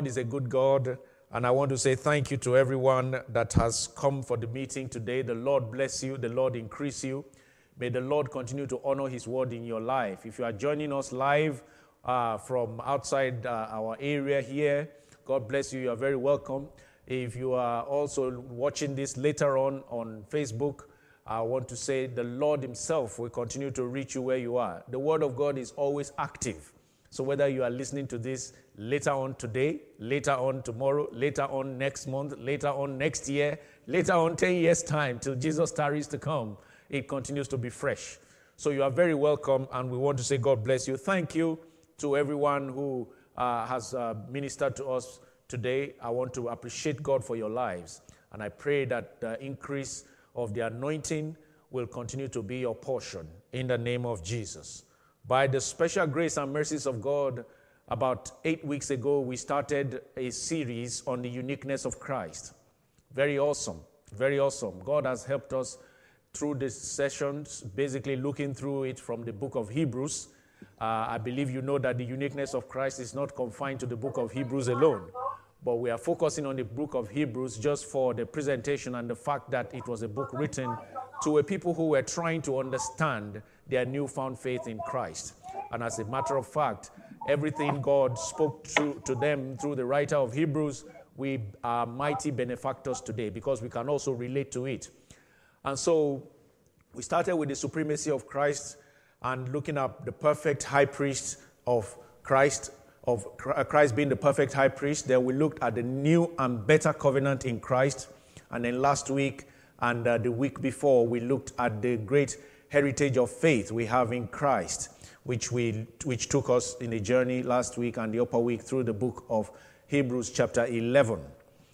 God is a good God. And I want to say thank you to everyone that has come for the meeting today. The Lord bless you. The Lord increase you. May the Lord continue to honor His word in your life. If you are joining us live uh, from outside uh, our area here, God bless you. You are very welcome. If you are also watching this later on on Facebook, I want to say the Lord Himself will continue to reach you where you are. The Word of God is always active. So whether you are listening to this later on today, later on tomorrow, later on next month, later on next year, later on 10 years' time till Jesus tarries to come, it continues to be fresh. So you are very welcome, and we want to say God bless you. Thank you to everyone who uh, has uh, ministered to us today. I want to appreciate God for your lives, and I pray that the increase of the anointing will continue to be your portion in the name of Jesus. By the special grace and mercies of God, about eight weeks ago, we started a series on the uniqueness of Christ. Very awesome. Very awesome. God has helped us through these sessions, basically looking through it from the book of Hebrews. Uh, I believe you know that the uniqueness of Christ is not confined to the book of Hebrews alone, but we are focusing on the book of Hebrews just for the presentation and the fact that it was a book written to a people who were trying to understand their newfound faith in Christ. And as a matter of fact, everything God spoke to, to them through the writer of Hebrews, we are mighty benefactors today because we can also relate to it. And so we started with the supremacy of Christ and looking at the perfect high priest of Christ, of Christ being the perfect high priest. Then we looked at the new and better covenant in Christ. And then last week and uh, the week before, we looked at the great heritage of faith we have in Christ, which, we, which took us in a journey last week and the upper week through the book of Hebrews, chapter 11.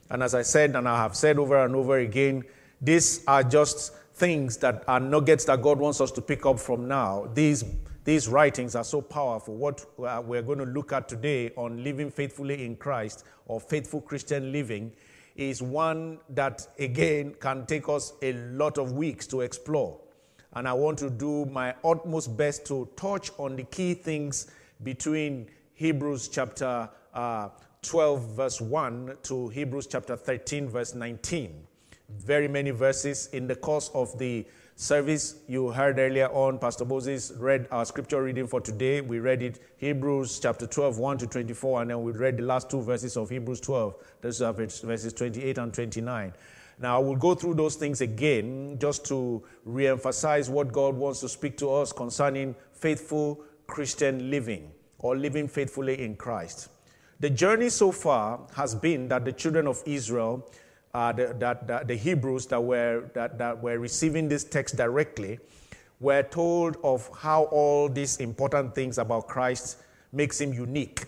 And as I said, and I have said over and over again, these are just things that are nuggets that God wants us to pick up from now. These, these writings are so powerful. What uh, we're going to look at today on living faithfully in Christ or faithful Christian living is one that, again, can take us a lot of weeks to explore and I want to do my utmost best to touch on the key things between Hebrews chapter uh, 12, verse 1 to Hebrews chapter 13, verse 19. Very many verses in the course of the service you heard earlier on. Pastor Moses read our scripture reading for today. We read it Hebrews chapter 12, 1 to 24, and then we read the last two verses of Hebrews 12. Those are verses 28 and 29. Now, I will go through those things again just to re-emphasize what God wants to speak to us concerning faithful Christian living or living faithfully in Christ. The journey so far has been that the children of Israel, uh, the, that, that, the Hebrews that were, that, that were receiving this text directly, were told of how all these important things about Christ makes him unique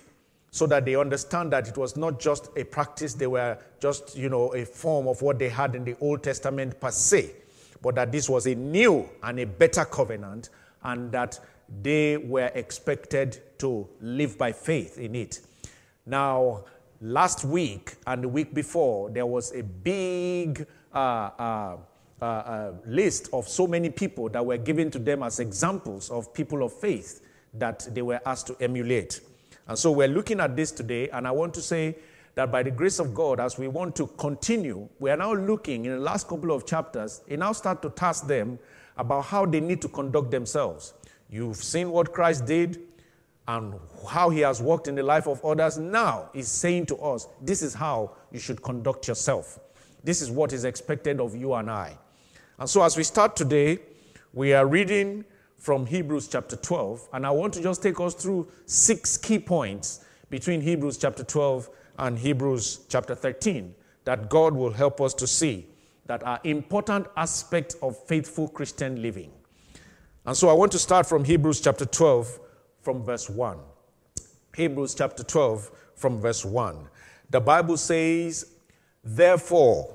so that they understand that it was not just a practice, they were just, you know, a form of what they had in the Old Testament per se, but that this was a new and a better covenant, and that they were expected to live by faith in it. Now, last week and the week before, there was a big uh, uh, uh, uh list of so many people that were given to them as examples of people of faith that they were asked to emulate. And so we're looking at this today, and I want to say that by the grace of God, as we want to continue, we are now looking in the last couple of chapters, He now start to task them about how they need to conduct themselves. You've seen what Christ did and how he has worked in the life of others. Now he's saying to us, this is how you should conduct yourself. This is what is expected of you and I. And so as we start today, we are reading from Hebrews chapter 12, and I want to just take us through six key points between Hebrews chapter 12 and Hebrews chapter 13 that God will help us to see that are important aspects of faithful Christian living. And so I want to start from Hebrews chapter 12 from verse 1. Hebrews chapter 12 from verse 1. The Bible says, Therefore,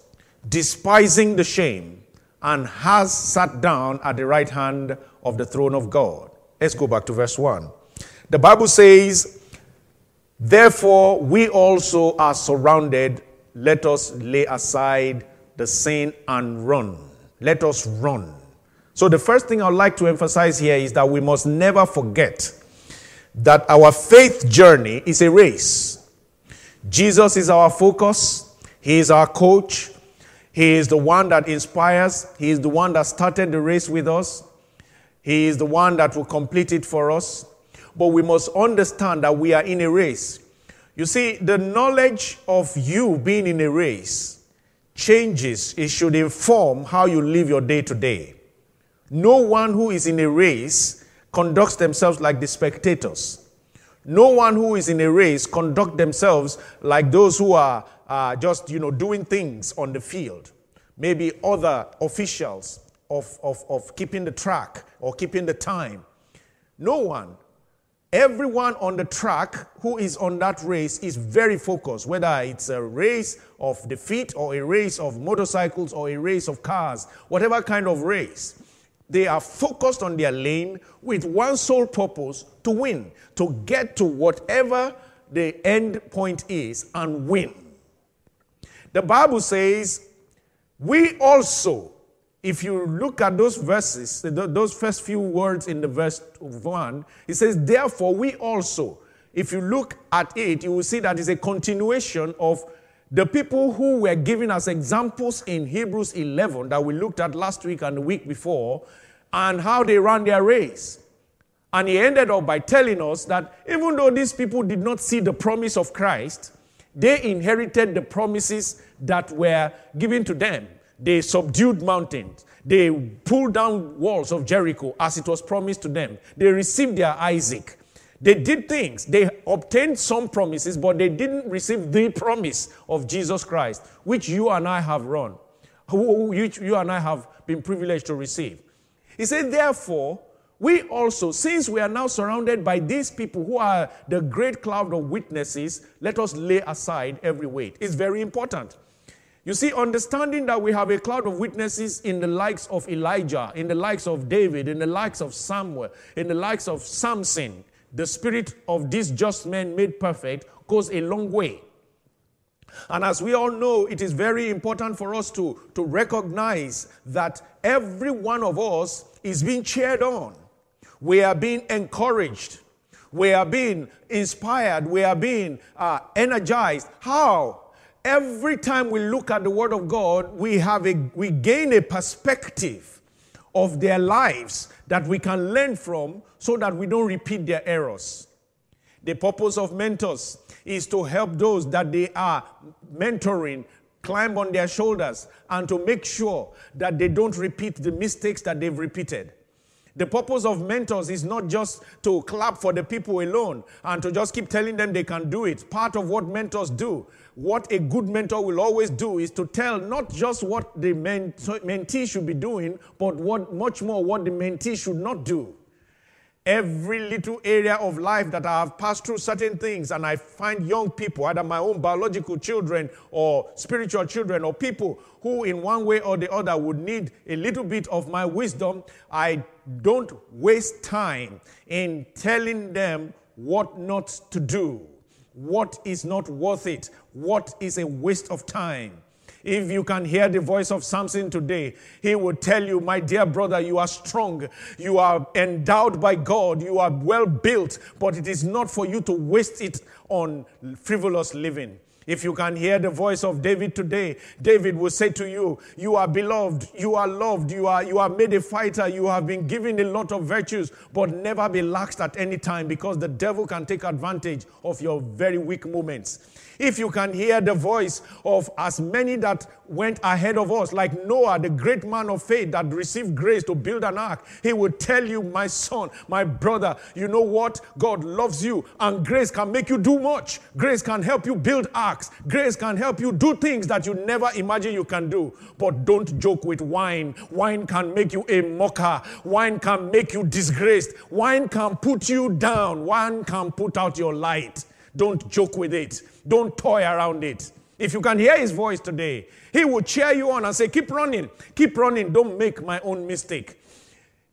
despising the shame, and has sat down at the right hand of the throne of God. Let's go back to verse 1. The Bible says, Therefore, we also are surrounded. Let us lay aside the sin and run. Let us run. So, the first thing I'd like to emphasize here is that we must never forget that our faith journey is a race. Jesus is our focus, He is our coach, He is the one that inspires, He is the one that started the race with us, He is the one that will complete it for us. But we must understand that we are in a race. You see, the knowledge of you being in a race changes, it should inform how you live your day to day. No one who is in a race conducts themselves like the spectators. No one who is in a race conduct themselves like those who are uh, just, you know, doing things on the field. Maybe other officials of, of, of keeping the track or keeping the time. No one. Everyone on the track who is on that race is very focused, whether it's a race of the feet or a race of motorcycles or a race of cars, whatever kind of race. They are focused on their lane with one sole purpose to win, to get to whatever the end point is and win. The Bible says, we also, if you look at those verses, those first few words in the verse 1, it says, therefore, we also, if you look at it, you will see that it's a continuation of the people who were given as examples in Hebrews 11 that we looked at last week and the week before, and how they ran their race. And he ended up by telling us that even though these people did not see the promise of Christ, they inherited the promises that were given to them. They subdued mountains. They pulled down walls of Jericho as it was promised to them. They received their Isaac. They did things. They obtained some promises, but they didn't receive the promise of Jesus Christ, which you and I have run, which you and I have been privileged to receive. He said, Therefore, we also, since we are now surrounded by these people who are the great cloud of witnesses, let us lay aside every weight. It's very important. You see, understanding that we have a cloud of witnesses in the likes of Elijah, in the likes of David, in the likes of Samuel, in the likes of Samson, the spirit of these just men made perfect goes a long way. And as we all know, it is very important for us to, to recognize that every one of us is being cheered on. We are being encouraged. We are being inspired. We are being uh, energized. How? Every time we look at the Word of God, we, have a, we gain a perspective of their lives that we can learn from so that we don't repeat their errors. The purpose of mentors is to help those that they are mentoring climb on their shoulders and to make sure that they don't repeat the mistakes that they've repeated. The purpose of mentors is not just to clap for the people alone and to just keep telling them they can do it. Part of what mentors do, what a good mentor will always do, is to tell not just what the mentee should be doing, but what much more what the mentee should not do every little area of life that I have passed through certain things, and I find young people, either my own biological children or spiritual children, or people who, in one way or the other, would need a little bit of my wisdom, I don't waste time in telling them what not to do, what is not worth it, what is a waste of time. If you can hear the voice of Samson today, he will tell you, My dear brother, you are strong. You are endowed by God. You are well built, but it is not for you to waste it on frivolous living. If you can hear the voice of David today, David will say to you, You are beloved, you are loved, you are, you are made a fighter, you have been given a lot of virtues, but never be laxed at any time because the devil can take advantage of your very weak moments. If you can hear the voice of as many that went ahead of us, like Noah, the great man of faith that received grace to build an ark, he would tell you, My son, my brother, you know what? God loves you, and grace can make you do much. Grace can help you build ark acts. Grace can help you do things that you never imagine you can do. But don't joke with wine. Wine can make you a mocker. Wine can make you disgraced. Wine can put you down. Wine can put out your light. Don't joke with it. Don't toy around it. If you can hear his voice today, he will cheer you on and say, Keep running, keep running, don't make my own mistake.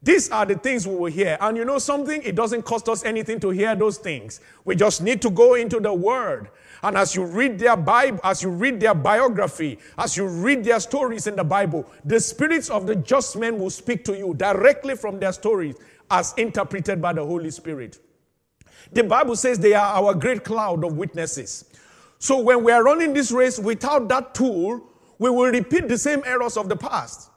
These are the things we will hear. And you know something? It doesn't cost us anything to hear those things. We just need to go into the Word. And as you read their Bible, as you read their biography, as you read their stories in the Bible, the spirits of the just men will speak to you directly from their stories as interpreted by the Holy Spirit. The Bible says they are our great cloud of witnesses. So when we are running this race without that tool, we will repeat the same errors of the past.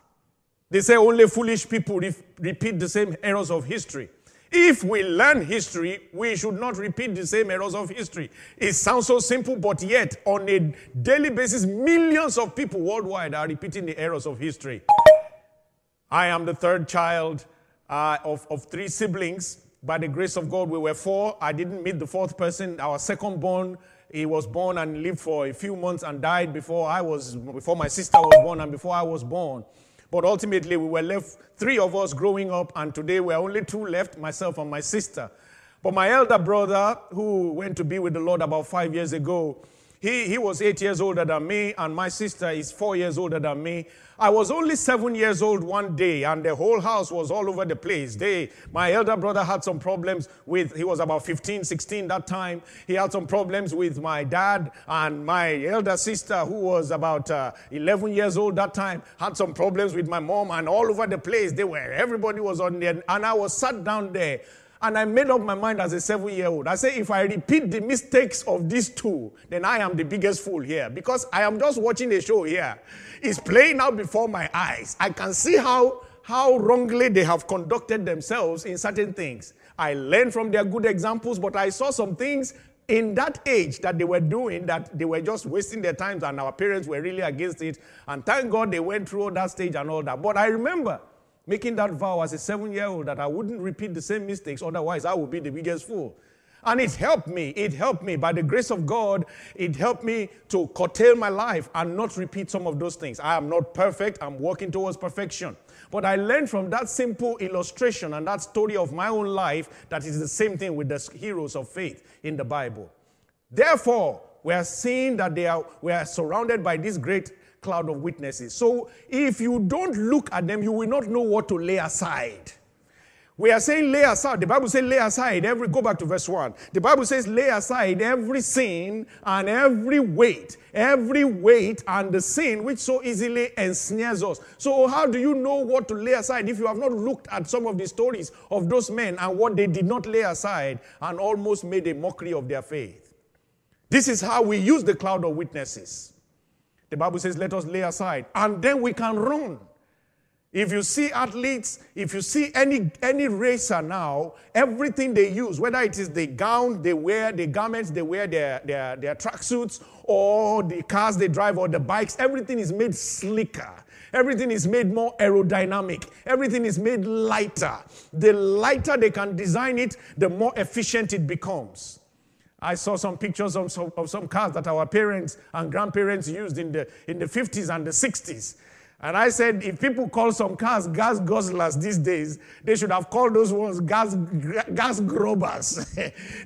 They say only foolish people re- repeat the same errors of history. If we learn history, we should not repeat the same errors of history. It sounds so simple, but yet, on a daily basis, millions of people worldwide are repeating the errors of history. I am the third child uh, of, of three siblings. By the grace of God, we were four. I didn't meet the fourth person. Our second born he was born and lived for a few months and died before I was, before my sister was born and before I was born. But ultimately, we were left three of us growing up, and today we're only two left myself and my sister. But my elder brother, who went to be with the Lord about five years ago, he, he was eight years older than me, and my sister is four years older than me. I was only seven years old one day, and the whole house was all over the place. They, my elder brother had some problems with, he was about 15, 16 that time. He had some problems with my dad, and my elder sister, who was about uh, 11 years old that time, had some problems with my mom, and all over the place. They were, everybody was on there, and I was sat down there and I made up my mind as a seven year old. I say, if I repeat the mistakes of these two, then I am the biggest fool here because I am just watching a show here. It's playing out before my eyes. I can see how, how wrongly they have conducted themselves in certain things. I learned from their good examples, but I saw some things in that age that they were doing that they were just wasting their time and our parents were really against it. And thank God they went through that stage and all that. But I remember making that vow as a seven year old that I wouldn't repeat the same mistakes, otherwise, I would be the biggest fool. And it helped me. It helped me. By the grace of God, it helped me to curtail my life and not repeat some of those things. I am not perfect. I'm working towards perfection. But I learned from that simple illustration and that story of my own life that is the same thing with the heroes of faith in the Bible. Therefore, we are seeing that they are, we are surrounded by this great cloud of witnesses. So if you don't look at them, you will not know what to lay aside. We are saying lay aside. The Bible says lay aside every, go back to verse 1. The Bible says lay aside every sin and every weight, every weight and the sin which so easily ensnares us. So, how do you know what to lay aside if you have not looked at some of the stories of those men and what they did not lay aside and almost made a mockery of their faith? This is how we use the cloud of witnesses. The Bible says, let us lay aside, and then we can run. If you see athletes, if you see any, any racer now, everything they use, whether it is the gown they wear, the garments they wear, their, their, their tracksuits, or the cars they drive, or the bikes, everything is made slicker. Everything is made more aerodynamic. Everything is made lighter. The lighter they can design it, the more efficient it becomes. I saw some pictures of some, of some cars that our parents and grandparents used in the, in the 50s and the 60s. And I said, if people call some cars gas guzzlers these days, they should have called those ones gas, gas grubbers.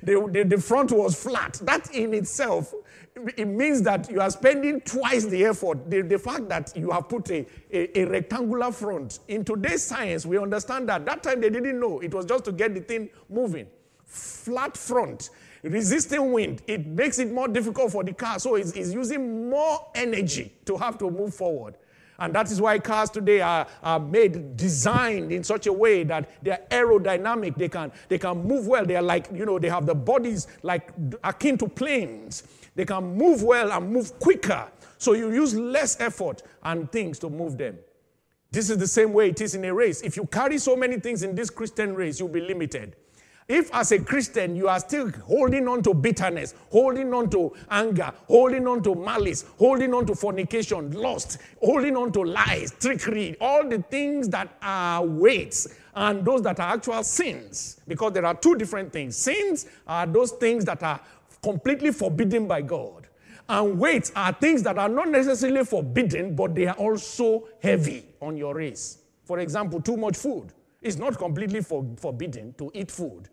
the, the, the front was flat. That in itself, it means that you are spending twice the effort. The, the fact that you have put a, a, a, rectangular front. In today's science, we understand that. That time they didn't know. It was just to get the thing moving. Flat front resisting wind, it makes it more difficult for the car. So it's, it's, using more energy to have to move forward. And that is why cars today are, are made, designed in such a way that they're aerodynamic. They can, they can move well. They are like, you know, they have the bodies like akin to planes. They can move well and move quicker. So you use less effort and things to move them. This is the same way it is in a race. If you carry so many things in this Christian race, you'll be limited. If, as a Christian, you are still holding on to bitterness, holding on to anger, holding on to malice, holding on to fornication, lust, holding on to lies, trickery, all the things that are weights and those that are actual sins, because there are two different things. Sins are those things that are completely forbidden by God. And weights are things that are not necessarily forbidden, but they are also heavy on your race. For example, too much food. It's not completely for, forbidden to eat food.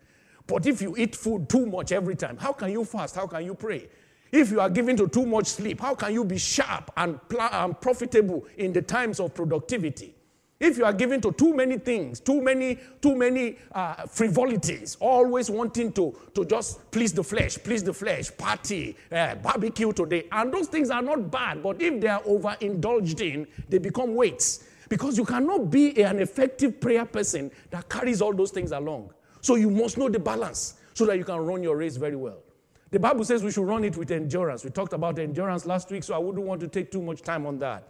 But if you eat food too much every time, how can you fast? How can you pray? If you are given to too much sleep, how can you be sharp and, pl- and profitable in the times of productivity? If you are given to too many things, too many, too many uh, frivolities, always wanting to, to just please the flesh, please the flesh, party, uh, barbecue today, and those things are not bad, but if they are overindulged in, they become weights. Because you cannot be an effective prayer person that carries all those things along. So you must know the balance so that you can run your race very well. The Bible says we should run it with endurance. We talked about endurance last week, so I wouldn't want to take too much time on that.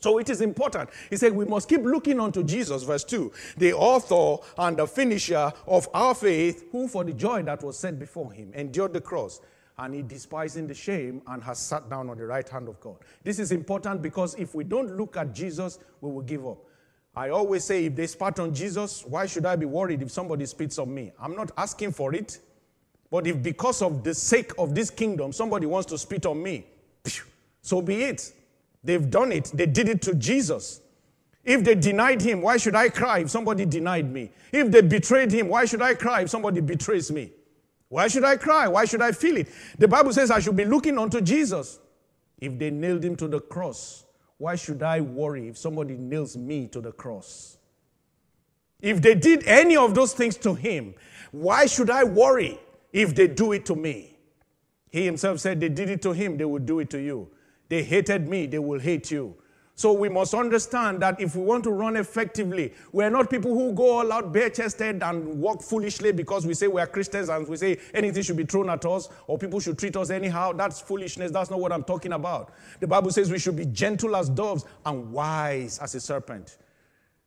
So it is important. He said we must keep looking unto Jesus, verse 2, the author and the finisher of our faith, who for the joy that was set before him endured the cross, and he despising the shame and has sat down on the right hand of God. This is important because if we don't look at Jesus, we will give up. I always say if they spat on Jesus, why should I be worried if somebody spits on me? I'm not asking for it. But if because of the sake of this kingdom somebody wants to spit on me, so be it. They've done it. They did it to Jesus. If they denied him, why should I cry if somebody denied me? If they betrayed him, why should I cry if somebody betrays me? Why should I cry? Why should I feel it? The Bible says I should be looking unto Jesus. If they nailed him to the cross, why should I worry if somebody nails me to the cross? If they did any of those things to him, why should I worry if they do it to me? He himself said they did it to him, they will do it to you. They hated me, they will hate you. So we must understand that if we want to run effectively, we're not people who go all out bare chested and walk foolishly because we say we are Christians and we say anything should be thrown at us or people should treat us anyhow. That's foolishness. That's not what I'm talking about. The Bible says we should be gentle as doves and wise as a serpent.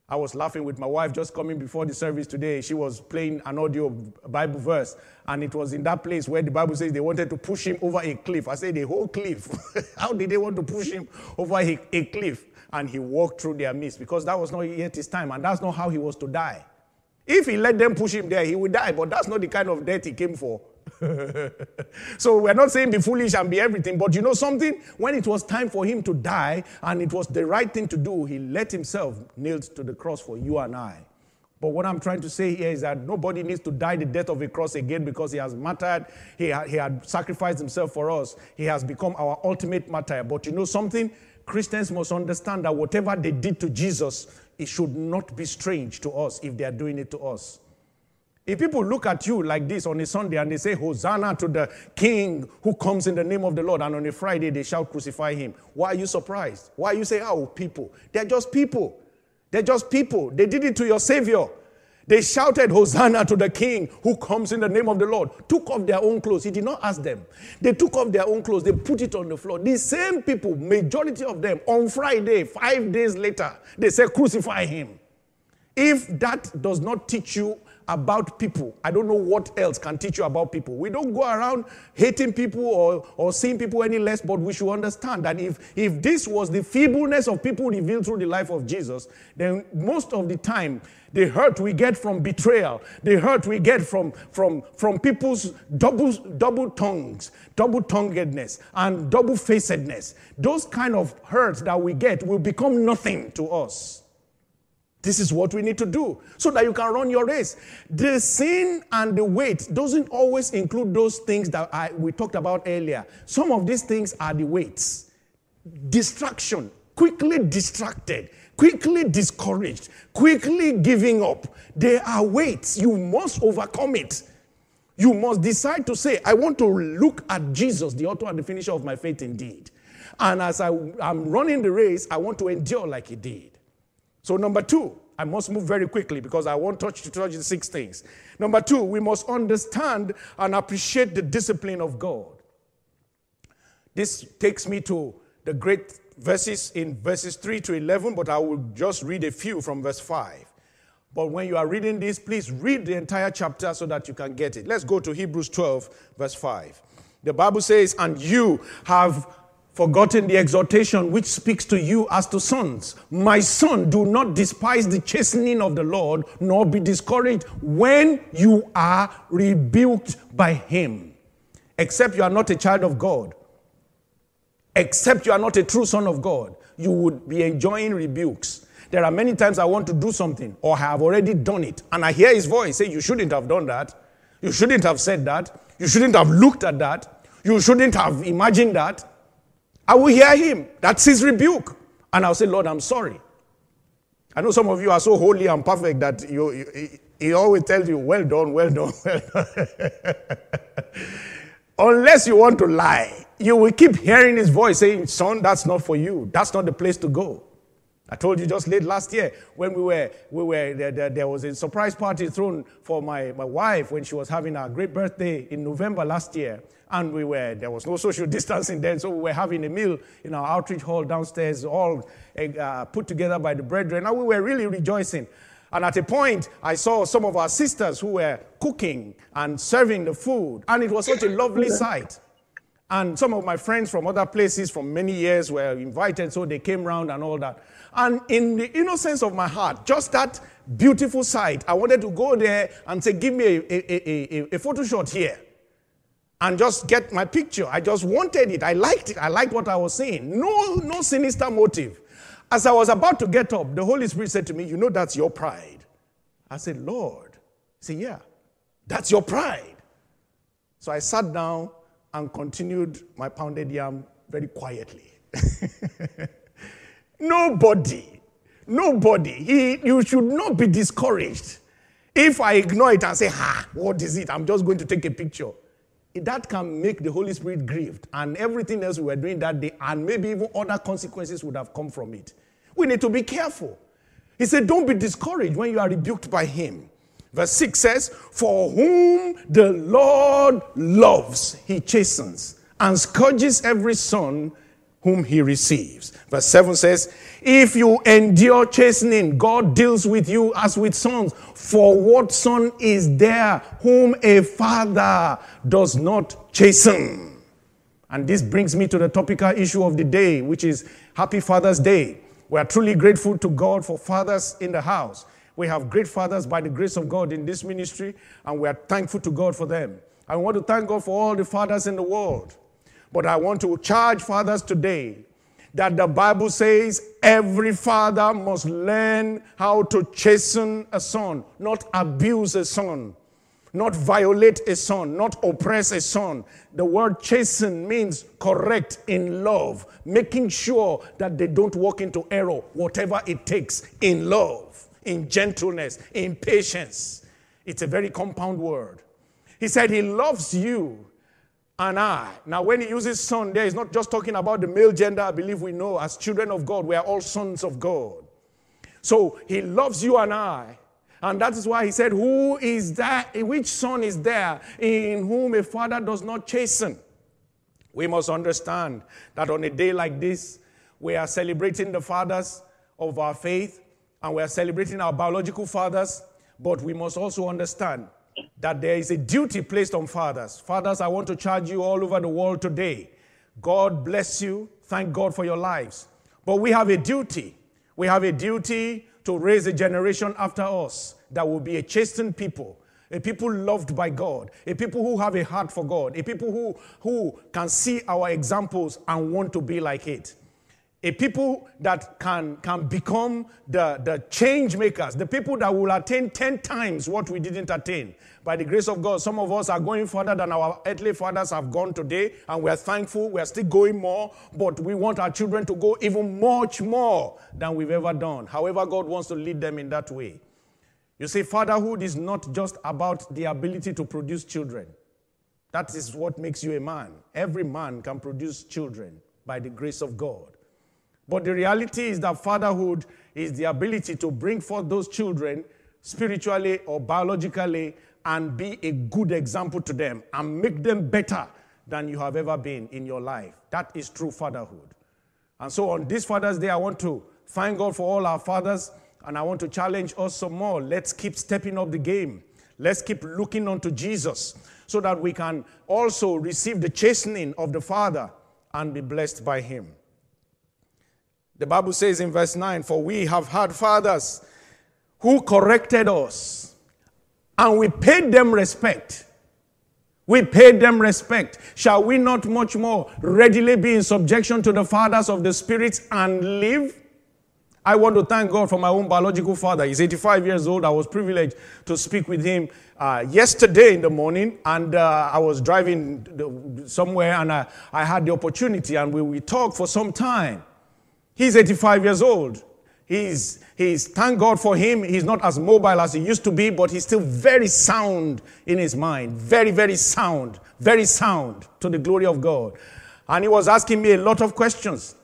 I was laughing with my wife just coming before the service today. She was playing an audio Bible verse, and it was in that place where the Bible says they wanted to push him over a cliff. I said, The whole cliff. How did they want to push him over a, a cliff? And he walked through their midst because that was not yet his time, and that's not how he was to die. If he let them push him there, he would die, but that's not the kind of death he came for. so we're not saying be foolish and be everything, but you know something? When it was time for him to die and it was the right thing to do, he let himself nailed to the cross for you and I. But what I'm trying to say here is that nobody needs to die the death of a cross again because he has mattered. He, ha- he had sacrificed himself for us. He has become our ultimate martyr. But you know something? Christians must understand that whatever they did to Jesus, it should not be strange to us if they are doing it to us. If people look at you like this on a Sunday and they say, Hosanna to the King who comes in the name of the Lord, and on a Friday they shall crucify him, why are you surprised? Why you say, Oh, people? They're just people. They're just people. They did it to your Savior. They shouted, Hosanna to the King who comes in the name of the Lord. Took off their own clothes. He did not ask them. They took off their own clothes. They put it on the floor. These same people, majority of them, on Friday, five days later, they say, Crucify him. If that does not teach you about people. I don't know what else can teach you about people. We don't go around hating people or, or seeing people any less, but we should understand that if, if this was the feebleness of people revealed through the life of Jesus, then most of the time, the hurt we get from betrayal, the hurt we get from, from, from people's double, double tongues, double tonguedness, and double facedness, those kind of hurts that we get will become nothing to us. This is what we need to do so that you can run your race. The sin and the weight doesn't always include those things that I, we talked about earlier. Some of these things are the weights. Distraction, quickly distracted, quickly discouraged, quickly giving up. They are weights. You must overcome it. You must decide to say, I want to look at Jesus, the author and the finisher of my faith indeed. And as I, am running the race, I want to endure like he did. So, number two, I must move very quickly because I won't touch to touch the six things. Number two, we must understand and appreciate the discipline of God. This takes me to the great verses in verses 3 to 11, but I will just read a few from verse 5. But when you are reading this, please read the entire chapter so that you can get it. Let's go to Hebrews 12, verse 5. The Bible says, And you have forgotten the exhortation which speaks to you as to sons. My son, do not despise the chastening of the Lord, nor be discouraged when you are rebuked by him. Except you are not a child of God. except you are not a true son of God, you would be enjoying rebukes. There are many times I want to do something or I have already done it, and I hear his voice say, You shouldn't have done that. You shouldn't have said that. You shouldn't have looked at that. You shouldn't have imagined that. I will hear him. That's his rebuke. And I'll say, Lord, I'm sorry. I know some of you are so holy and perfect that you, you he always tells you, well done, well done, well done. Unless you want to lie, you will keep hearing his voice saying, son, that's not for you. That's not the place to go. I told you just late last year when we were, we were there, there, there, was a surprise party thrown for my, my wife when she was having her great birthday in November last year. And we were, there was no social distancing then, so we were having a meal in our outreach hall downstairs, all uh, put together by the brethren. And we were really rejoicing. And at a point, I saw some of our sisters who were cooking and serving the food. And it was such a lovely sight. And some of my friends from other places from many years were invited, so they came round and all that. And in the innocence of my heart, just that beautiful sight, I wanted to go there and say, Give me a, a, a, a, photo shot here and just get my picture. I just wanted it. I liked it. I liked what I was seeing. No, no sinister motive. As I was about to get up, the Holy Spirit said to me, You know, that's your pride. I said, Lord. He said, Yeah, that's your pride. So I sat down and continued my pounded yam very quietly. Nobody, nobody, he, you should not be discouraged. If I ignore it and say, Ha, what is it? I'm just going to take a picture. That can make the Holy Spirit grieved, and everything else we were doing that day, and maybe even other consequences would have come from it. We need to be careful. He said, Don't be discouraged when you are rebuked by him. Verse 6 says, For whom the Lord loves, he chastens and scourges every son whom he receives. Verse 7 says, If you endure chastening, God deals with you as with sons. For what son is there whom a father does not chasten? And this brings me to the topical issue of the day, which is Happy Father's Day. We are truly grateful to God for fathers in the house. We have great fathers by the grace of God in this ministry, and we are thankful to God for them. I want to thank God for all the fathers in the world. But I want to charge fathers today that the Bible says every father must learn how to chasten a son, not abuse a son, not violate a son, not oppress a son. The word chasten means correct in love, making sure that they don't walk into error, whatever it takes, in love, in gentleness, in patience. It's a very compound word. He said he loves you and I. Now, when he uses son there, he's not just talking about the male gender. I believe we know as children of God, we are all sons of God. So he loves you and I. And that is why he said, Who is that? Which son is there in whom a father does not chasten? We must understand that on a day like this, we are celebrating the fathers of our faith and we are celebrating our biological fathers, but we must also understand that there is a duty placed on fathers. Fathers, I want to charge you all over the world today. God bless you. Thank God for your lives. But we have a duty. We have a duty to raise a generation after us that will be a chastened people, a people loved by God, a people who have a heart for God, a people who, who can see our examples and want to be like it a people that can, can become the, the change makers, the people that will attain 10 times what we didn't attain. By the grace of God, some of us are going further than our earthly fathers have gone today, and we're thankful. We're still going more, but we want our children to go even much more than we've ever done. However, God wants to lead them in that way. You see, fatherhood is not just about the ability to produce children. That is what makes you a man. Every man can produce children by the grace of God. But the reality is that fatherhood is the ability to bring forth those children spiritually or biologically and be a good example to them and make them better than you have ever been in your life. That is true fatherhood. And so on this Father's Day, I want to thank God for all our fathers and I want to challenge us some more. Let's keep stepping up the game. Let's keep looking unto Jesus so that we can also receive the chastening of the Father and be blessed by Him. The Bible says in verse 9, For we have had fathers who corrected us, and we paid them respect. We paid them respect. Shall we not much more readily be in subjection to the fathers of the spirits and live? I want to thank God for my own biological father. He's 85 years old. I was privileged to speak with him uh, yesterday in the morning, and uh, I was driving somewhere, and I, I had the opportunity, and we, we talked for some time. He's 85 years old. He's, he's, thank God for him. He's not as mobile as he used to be, but he's still very sound in his mind. Very, very sound. Very sound to the glory of God. And he was asking me a lot of questions.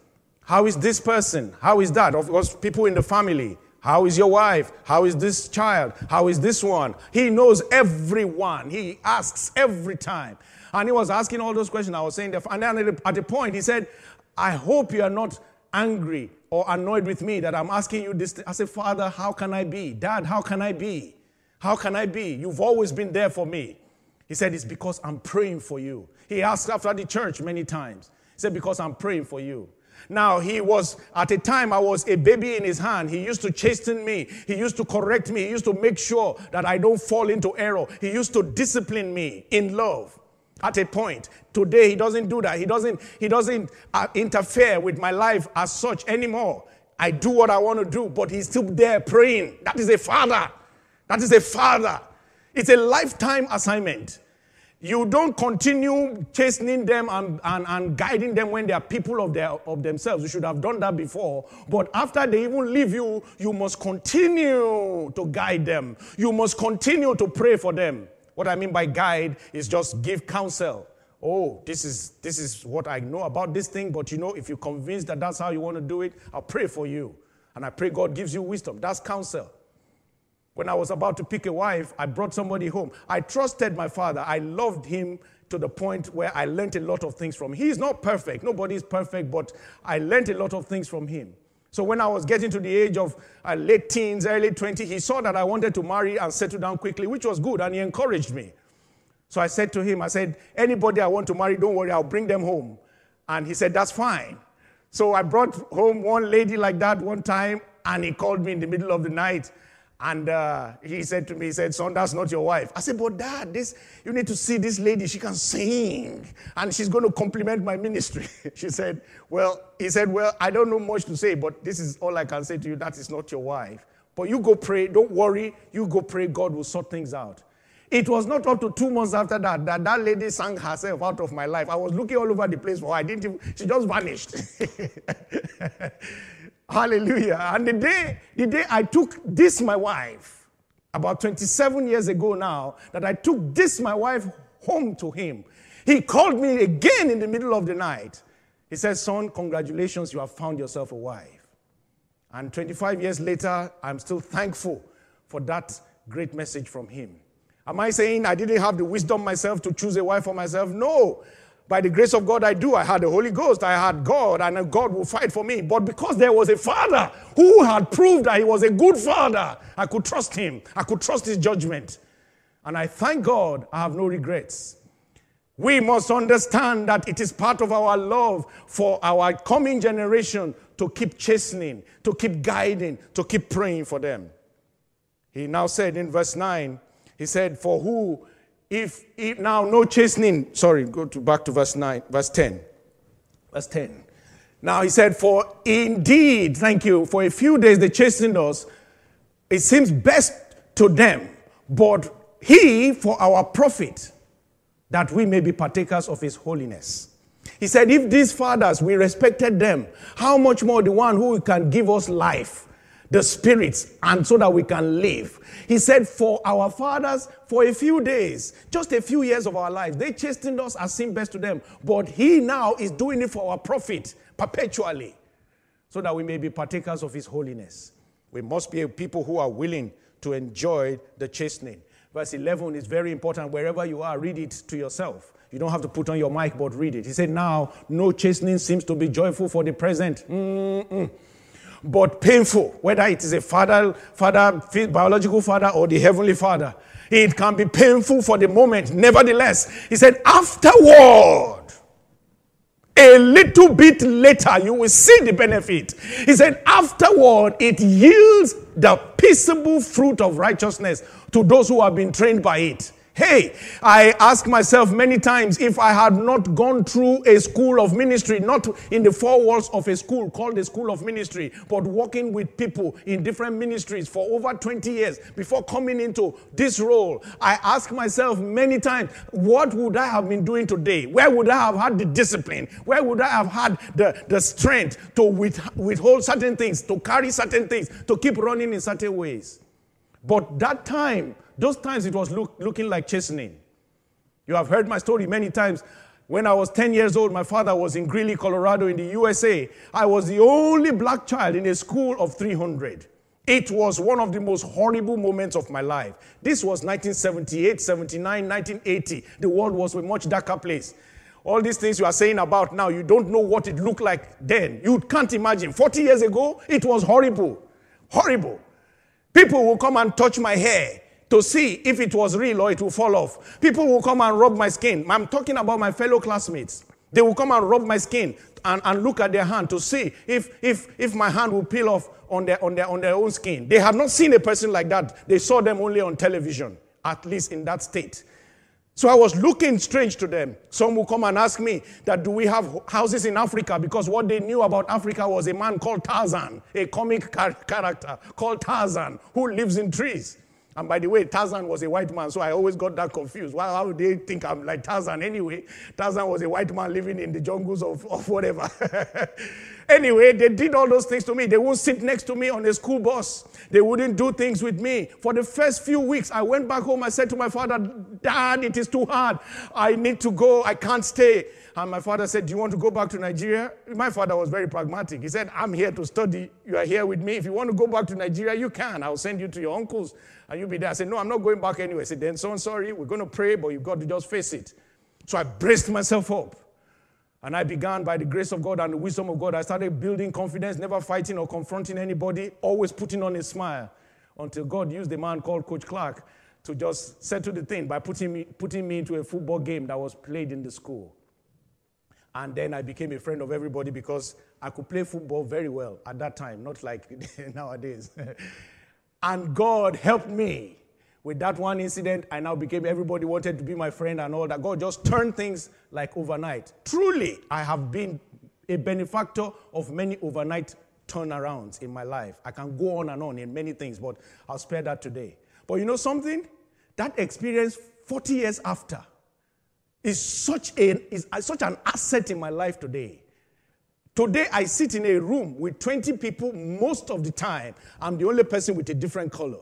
How is this person? How is that? Of course, people in the family. How is your wife? How is this child? How is this one? He knows everyone. He asks every time. And he was asking all those questions. I was saying that. And then at the point, he said, I hope you are not angry or annoyed with me that I'm asking you this. I said, Father, how can I be? Dad, how can I be? How can I be? You've always been there for me. He said, It's because I'm praying for you. He asked after the church many times. He said, Because I'm praying for you. Now, he was, at a time, I was a baby in his hand. He used to chasten me. He used to correct me. He used to make sure that I don't fall into error. He used to discipline me in love at a point. Today he doesn't do that. He doesn't he doesn't uh, interfere with my life as such anymore. I do what I want to do, but he's still there praying. That is a father. That is a father. It's a lifetime assignment. You don't continue chastening them and, and, and guiding them when they are people of, their, of themselves. You should have done that before. But after they even leave you, you must continue to guide them. You must continue to pray for them. What I mean by guide is just give counsel. Oh, this is this is what I know about this thing, but you know, if you're convinced that that's how you want to do it, I'll pray for you. And I pray God gives you wisdom. That's counsel. When I was about to pick a wife, I brought somebody home. I trusted my father. I loved him to the point where I learned a lot of things from him. He's not perfect. Nobody is perfect, but I learned a lot of things from him. So when I was getting to the age of uh, late teens, early 20, he saw that I wanted to marry and settle down quickly, which was good, and he encouraged me. So I said to him, I said, anybody I want to marry, don't worry, I'll bring them home. And he said, that's fine. So I brought home one lady like that one time, and he called me in the middle of the night and uh, he said to me, he said, son, that's not your wife. I said, but dad, this, you need to see this lady. She can sing. And she's going to compliment my ministry. she said, well, he said, well, I don't know much to say, but this is all I can say to you. That is not your wife. But you go pray. Don't worry. You go pray. God will sort things out. It was not up to two months after that that that lady sang herself out of my life. I was looking all over the place for her. I didn't even, she just vanished. Hallelujah. And the day, the day I took this, my wife, about 27 years ago now, that I took this, my wife, home to him, he called me again in the middle of the night. He said, Son, congratulations, you have found yourself a wife. And 25 years later, I'm still thankful for that great message from him. Am I saying I didn't have the wisdom myself to choose a wife for myself? No. By the grace of God, I do. I had the Holy Ghost. I had God, and God will fight for me. But because there was a father who had proved that he was a good father, I could trust him. I could trust his judgment. And I thank God I have no regrets. We must understand that it is part of our love for our coming generation to keep chastening, to keep guiding, to keep praying for them. He now said in verse 9, he said, For who if, if now no chastening, sorry, go to back to verse 9, verse 10. Verse 10. Now he said, For indeed, thank you, for a few days they chastened us. It seems best to them, but he for our profit, that we may be partakers of his holiness. He said, If these fathers, we respected them, how much more the one who can give us life? The spirits and so that we can live. He said, For our fathers, for a few days, just a few years of our lives, they chastened us as seemed best to them. But He now is doing it for our profit perpetually, so that we may be partakers of His holiness. We must be people who are willing to enjoy the chastening. Verse 11 is very important. Wherever you are, read it to yourself. You don't have to put on your mic, but read it. He said, Now, no chastening seems to be joyful for the present. Mm-mm but painful, whether it is a father, father, biological father, or the heavenly father. It can be painful for the moment. Nevertheless, he said, afterward, a little bit later, you will see the benefit. He said, afterward, it yields the peaceable fruit of righteousness to those who have been trained by it. Hey, I ask myself many times if I had not gone through a school of ministry, not in the four walls of a school called the school of ministry, but working with people in different ministries for over 20 years before coming into this role, I ask myself many times, what would I have been doing today? Where would I have had the discipline? Where would I have had the, the strength to withhold certain things, to carry certain things, to keep running in certain ways? But that time, those times it was look, looking like chastening. You have heard my story many times. When I was 10 years old, my father was in Greeley, Colorado, in the USA. I was the only black child in a school of 300. It was one of the most horrible moments of my life. This was 1978, 79, 1980. The world was a much darker place. All these things you are saying about now, you don't know what it looked like then. You can't imagine. 40 years ago, it was horrible. Horrible. People will come and touch my hair to see if it was real or it will fall off. People will come and rub my skin. I'm talking about my fellow classmates. They will come and rub my skin and, and look at their hand to see if, if, if my hand will peel off on their, on, their, on their own skin. They have not seen a person like that. They saw them only on television, at least in that state. So I was looking strange to them. Some will come and ask me that do we have houses in Africa? Because what they knew about Africa was a man called Tarzan, a comic character called Tarzan, who lives in trees. And by the way, Tarzan was a white man, so I always got that confused. Why, how would they think I'm like Tarzan anyway? Tarzan was a white man living in the jungles of, of whatever. anyway, they did all those things to me. They won't sit next to me on a school bus. They wouldn't do things with me. For the first few weeks, I went back home. I said to my father, Dad, it is too hard. I need to go. I can't stay. And my father said, Do you want to go back to Nigeria? My father was very pragmatic. He said, I'm here to study. You are here with me. If you want to go back to Nigeria, you can. I'll send you to your uncles and you'll be there. I said, No, I'm not going back anyway. I said, Then, son, sorry, we're going to pray, but you've got to just face it. So I braced myself up. And I began by the grace of God and the wisdom of God. I started building confidence, never fighting or confronting anybody, always putting on a smile until God used a man called Coach Clark to just settle the thing by putting me, putting me into a football game that was played in the school. And then I became a friend of everybody because I could play football very well at that time, not like nowadays. and God helped me with that one incident. I now became, everybody wanted to be my friend and all that. God just turned things like overnight. Truly, I have been a benefactor of many overnight turnarounds in my life. I can go on and on in many things, but I'll spare that today. But you know something? That experience 40 years after is such, a, is such an asset in my life today. Today, I sit in a room with 20 people most of the time. I'm the only person with a different color.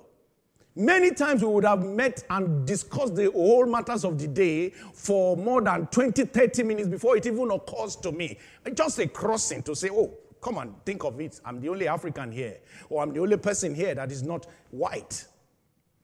Many times we would have met and discussed the whole matters of the day for more than 20, 30 minutes before it even occurs to me. Just a crossing to say, oh, come on, think of it. I'm the only African here, or I'm the only person here that is not white.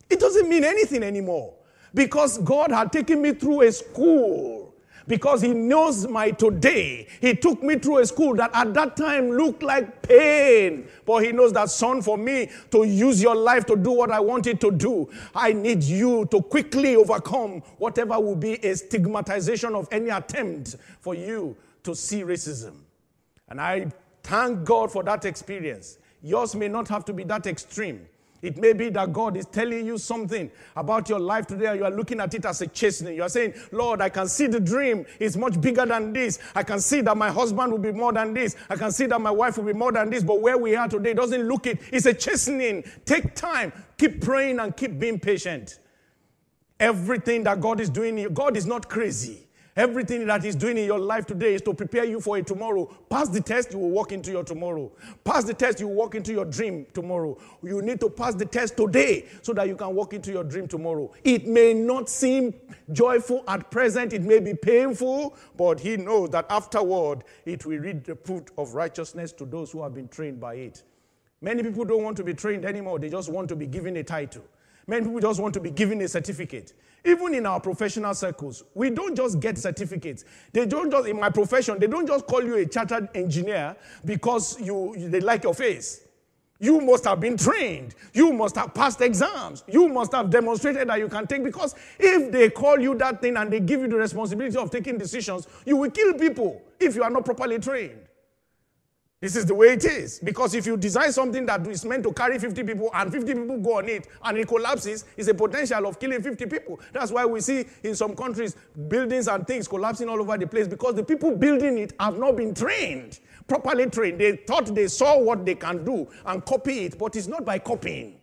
It doesn't mean anything anymore because God had taken me through a school. Because he knows my today. He took me through a school that at that time looked like pain. But he knows that, son, for me to use your life to do what I want it to do, I need you to quickly overcome whatever will be a stigmatization of any attempt for you to see racism. And I thank God for that experience. Yours may not have to be that extreme. It may be that God is telling you something about your life today, you are looking at it as a chastening. You are saying, Lord, I can see the dream is much bigger than this. I can see that my husband will be more than this. I can see that my wife will be more than this. But where we are today doesn't look it. It's a chastening. Take time. Keep praying and keep being patient. Everything that God is doing, God is not crazy. Everything that He's doing in your life today is to prepare you for a tomorrow. Pass the test, you will walk into your tomorrow. Pass the test, you will walk into your dream tomorrow. You need to pass the test today so that you can walk into your dream tomorrow. It may not seem joyful at present, it may be painful, but He knows that afterward it will read the fruit of righteousness to those who have been trained by it. Many people don't want to be trained anymore, they just want to be given a title. Many people just want to be given a certificate. Even in our professional circles, we don't just get certificates. They don't just, in my profession, they don't just call you a chartered engineer because you, they like your face. You must have been trained. You must have passed exams. You must have demonstrated that you can take. Because if they call you that thing and they give you the responsibility of taking decisions, you will kill people if you are not properly trained. This is the way it is. Because if you design something that is meant to carry 50 people and 50 people go on it and it collapses, it's a potential of killing 50 people. That's why we see in some countries buildings and things collapsing all over the place because the people building it have not been trained, properly trained. They thought they saw what they can do and copy it, but it's not by copying.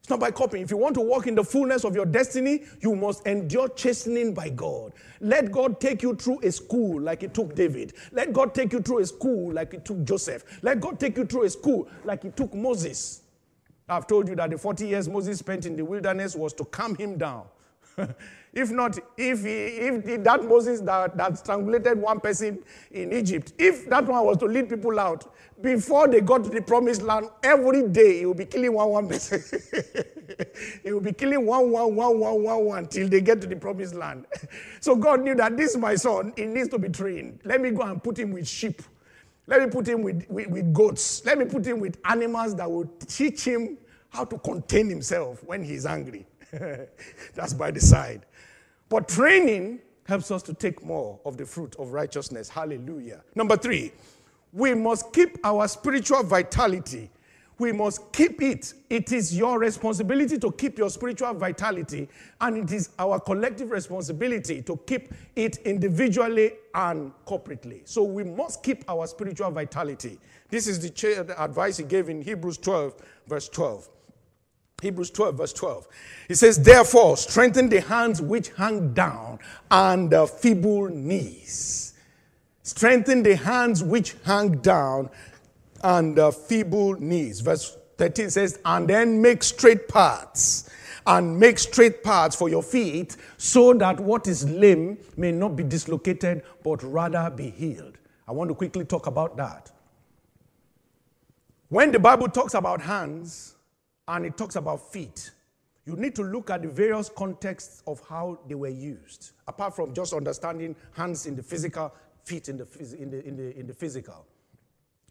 It's not by copying. If you want to walk in the fullness of your destiny, you must endure chastening by God. Let God take you through a school like it took David. Let God take you through a school like it took Joseph. Let God take you through a school like it took Moses. I've told you that the 40 years Moses spent in the wilderness was to calm him down. If not, if, he, if that Moses that, that strangulated one person in Egypt, if that one was to lead people out, before they got to the promised land, every day he will be killing one one person. he will be killing one, one, one, one, one, one till they get to the promised land. so God knew that this is my son, he needs to be trained. Let me go and put him with sheep. Let me put him with, with, with goats. Let me put him with animals that will teach him how to contain himself when he's angry. That's by the side. But training helps us to take more of the fruit of righteousness. Hallelujah. Number three, we must keep our spiritual vitality. We must keep it. It is your responsibility to keep your spiritual vitality, and it is our collective responsibility to keep it individually and corporately. So we must keep our spiritual vitality. This is the advice he gave in Hebrews 12, verse 12. Hebrews 12, verse 12. He says, Therefore, strengthen the hands which hang down and the feeble knees. Strengthen the hands which hang down and the feeble knees. Verse 13 says, And then make straight paths and make straight paths for your feet so that what is lame may not be dislocated but rather be healed. I want to quickly talk about that. When the Bible talks about hands, and it talks about feet. You need to look at the various contexts of how they were used, apart from just understanding hands in the physical, feet in the, in the, in the, in the physical.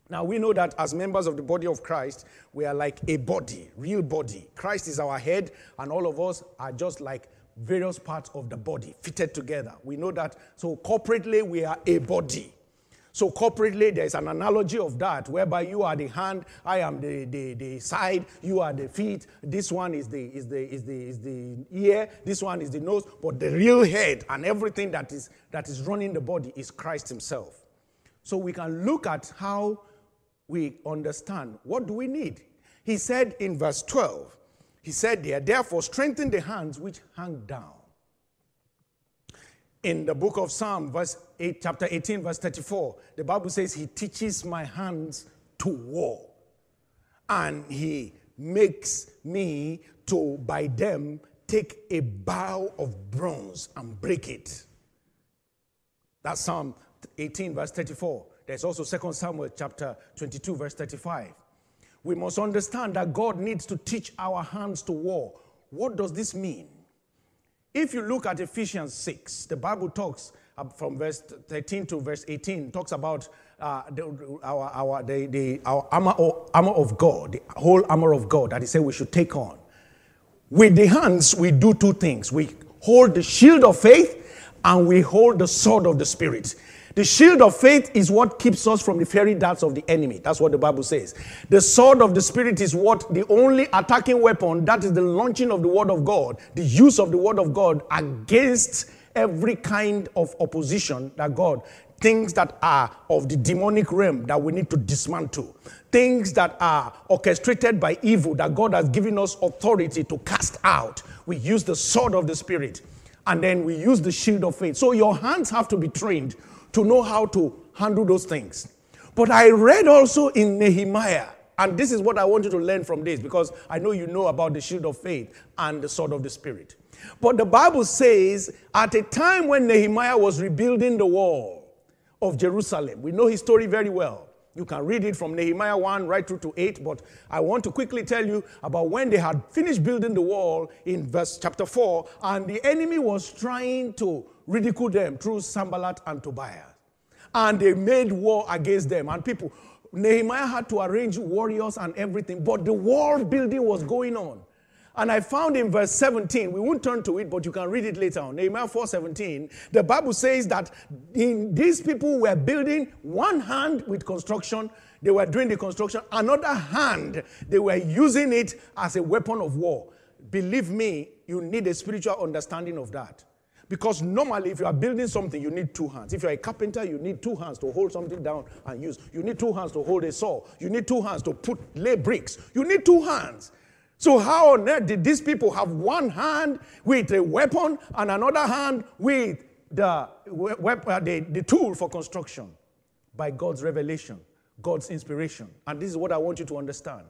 Now, we know that as members of the body of Christ, we are like a body, real body. Christ is our head, and all of us are just like various parts of the body fitted together. We know that. So, corporately, we are a body. So, corporately, there's an analogy of that whereby you are the hand, I am the, the, the side, you are the feet, this one is the, is, the, is, the, is the ear, this one is the nose, but the real head and everything that is, that is running the body is Christ Himself. So, we can look at how we understand what do we need. He said in verse 12, He said there, therefore, strengthen the hands which hang down in the book of Psalm, verse 8, chapter 18, verse 34, the Bible says, He teaches my hands to war, and He makes me to, by them, take a bow of bronze and break it. That's Psalm 18, verse 34. There's also 2 Samuel chapter 22, verse 35. We must understand that God needs to teach our hands to war. What does this mean? If you look at Ephesians 6, the Bible talks from verse 13 to verse 18, talks about uh, the, our, our, the, the, our armor, armor of God, the whole armor of God that he said we should take on. With the hands, we do two things. We hold the shield of faith and we hold the sword of the Spirit. The shield of faith is what keeps us from the fiery darts of the enemy. That's what the Bible says. The sword of the Spirit is what the only attacking weapon, that is the launching of the word of God, the use of the word of God against every kind of opposition that God things that are of the demonic realm that we need to dismantle, things that are orchestrated by evil that God has given us authority to cast out. We use the sword of the Spirit and then we use the shield of faith. So your hands have to be trained to know how to handle those things. But I read also in Nehemiah, and this is what I want you to learn from this because I know you know about the shield of faith and the sword of the Spirit. But the Bible says at a time when Nehemiah was rebuilding the wall of Jerusalem, we know his story very well. You can read it from Nehemiah 1 right through to 8, but I want to quickly tell you about when they had finished building the wall in verse chapter 4, and the enemy was trying to ridicule them through Sanballat and Tobiah. And they made war against them. And people, Nehemiah had to arrange warriors and everything, but the wall building was going on. And I found in verse 17, we won't turn to it, but you can read it later on. Nehemiah 4:17, the Bible says that in, these people were building one hand with construction, they were doing the construction. Another hand, they were using it as a weapon of war. Believe me, you need a spiritual understanding of that. Because normally, if you are building something, you need two hands. If you're a carpenter, you need two hands to hold something down and use. You need two hands to hold a saw. You need two hands to put lay bricks. You need two hands. So how on earth did these people have one hand with a weapon and another hand with the, uh, the, the tool for construction? By God's revelation, God's inspiration. And this is what I want you to understand.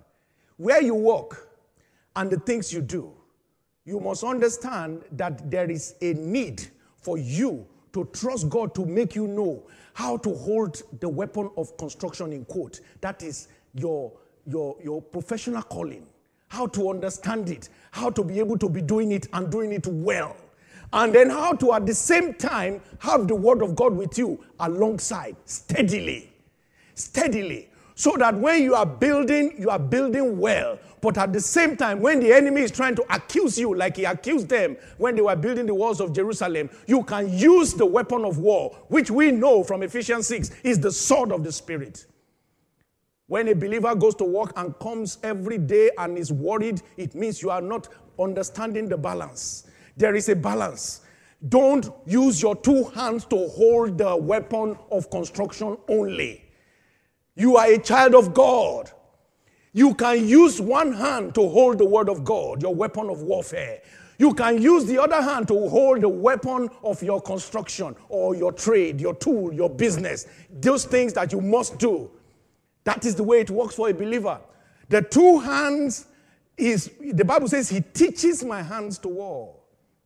Where you work and the things you do, you must understand that there is a need for you to trust God to make you know how to hold the weapon of construction in quote. That is your, your, your professional calling. How to understand it, how to be able to be doing it and doing it well. And then how to at the same time have the word of God with you alongside, steadily. Steadily so that when you are building, you are building well. But at the same time, when the enemy is trying to accuse you, like he accused them when they were building the walls of Jerusalem, you can use the weapon of war, which we know from Ephesians 6 is the sword of the Spirit. When a believer goes to work and comes every day and is worried, it means you are not understanding the balance. There is a balance. Don't use your two hands to hold the weapon of construction only. You are a child of God. You can use one hand to hold the word of God, your weapon of warfare. You can use the other hand to hold the weapon of your construction or your trade, your tool, your business, those things that you must do. That is the way it works for a believer. The two hands is, the Bible says, He teaches my hands to war.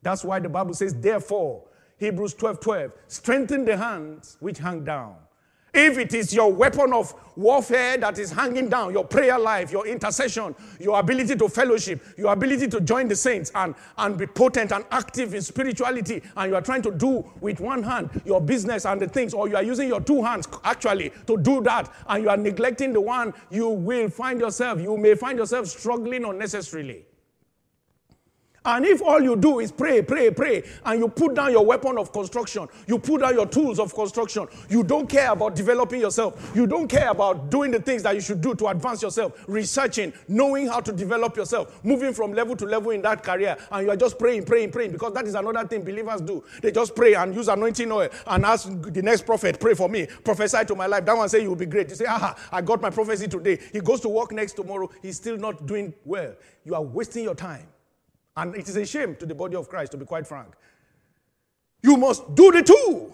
That's why the Bible says, therefore, Hebrews 12 12, strengthen the hands which hang down if it is your weapon of warfare that is hanging down, your prayer life, your intercession, your ability to fellowship, your ability to join the saints and, and be potent and active in spirituality, and you are trying to do with one hand your business and the things, or you are using your two hands actually to do that, and you are neglecting the one, you will find yourself, you may find yourself struggling unnecessarily. And if all you do is pray, pray, pray, and you put down your weapon of construction, you put down your tools of construction, you don't care about developing yourself, you don't care about doing the things that you should do to advance yourself, researching, knowing how to develop yourself, moving from level to level in that career, and you are just praying, praying, praying, because that is another thing believers do. They just pray and use anointing oil and ask the next prophet, pray for me, prophesy to my life. That one say you will be great. You say, aha, I got my prophecy today. He goes to work next tomorrow, he's still not doing well. You are wasting your time. And it is a shame to the body of Christ, to be quite frank. You must do the two.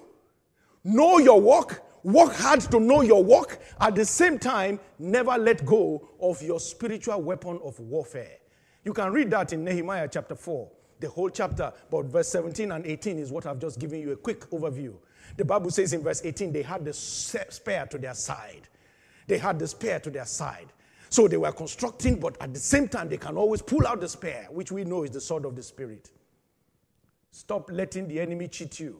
Know your work, work hard to know your work. At the same time, never let go of your spiritual weapon of warfare. You can read that in Nehemiah chapter 4, the whole chapter, but verse 17 and 18 is what I've just given you a quick overview. The Bible says in verse 18, they had the spear to their side. They had the spear to their side. So they were constructing, but at the same time, they can always pull out the spear, which we know is the sword of the Spirit. Stop letting the enemy cheat you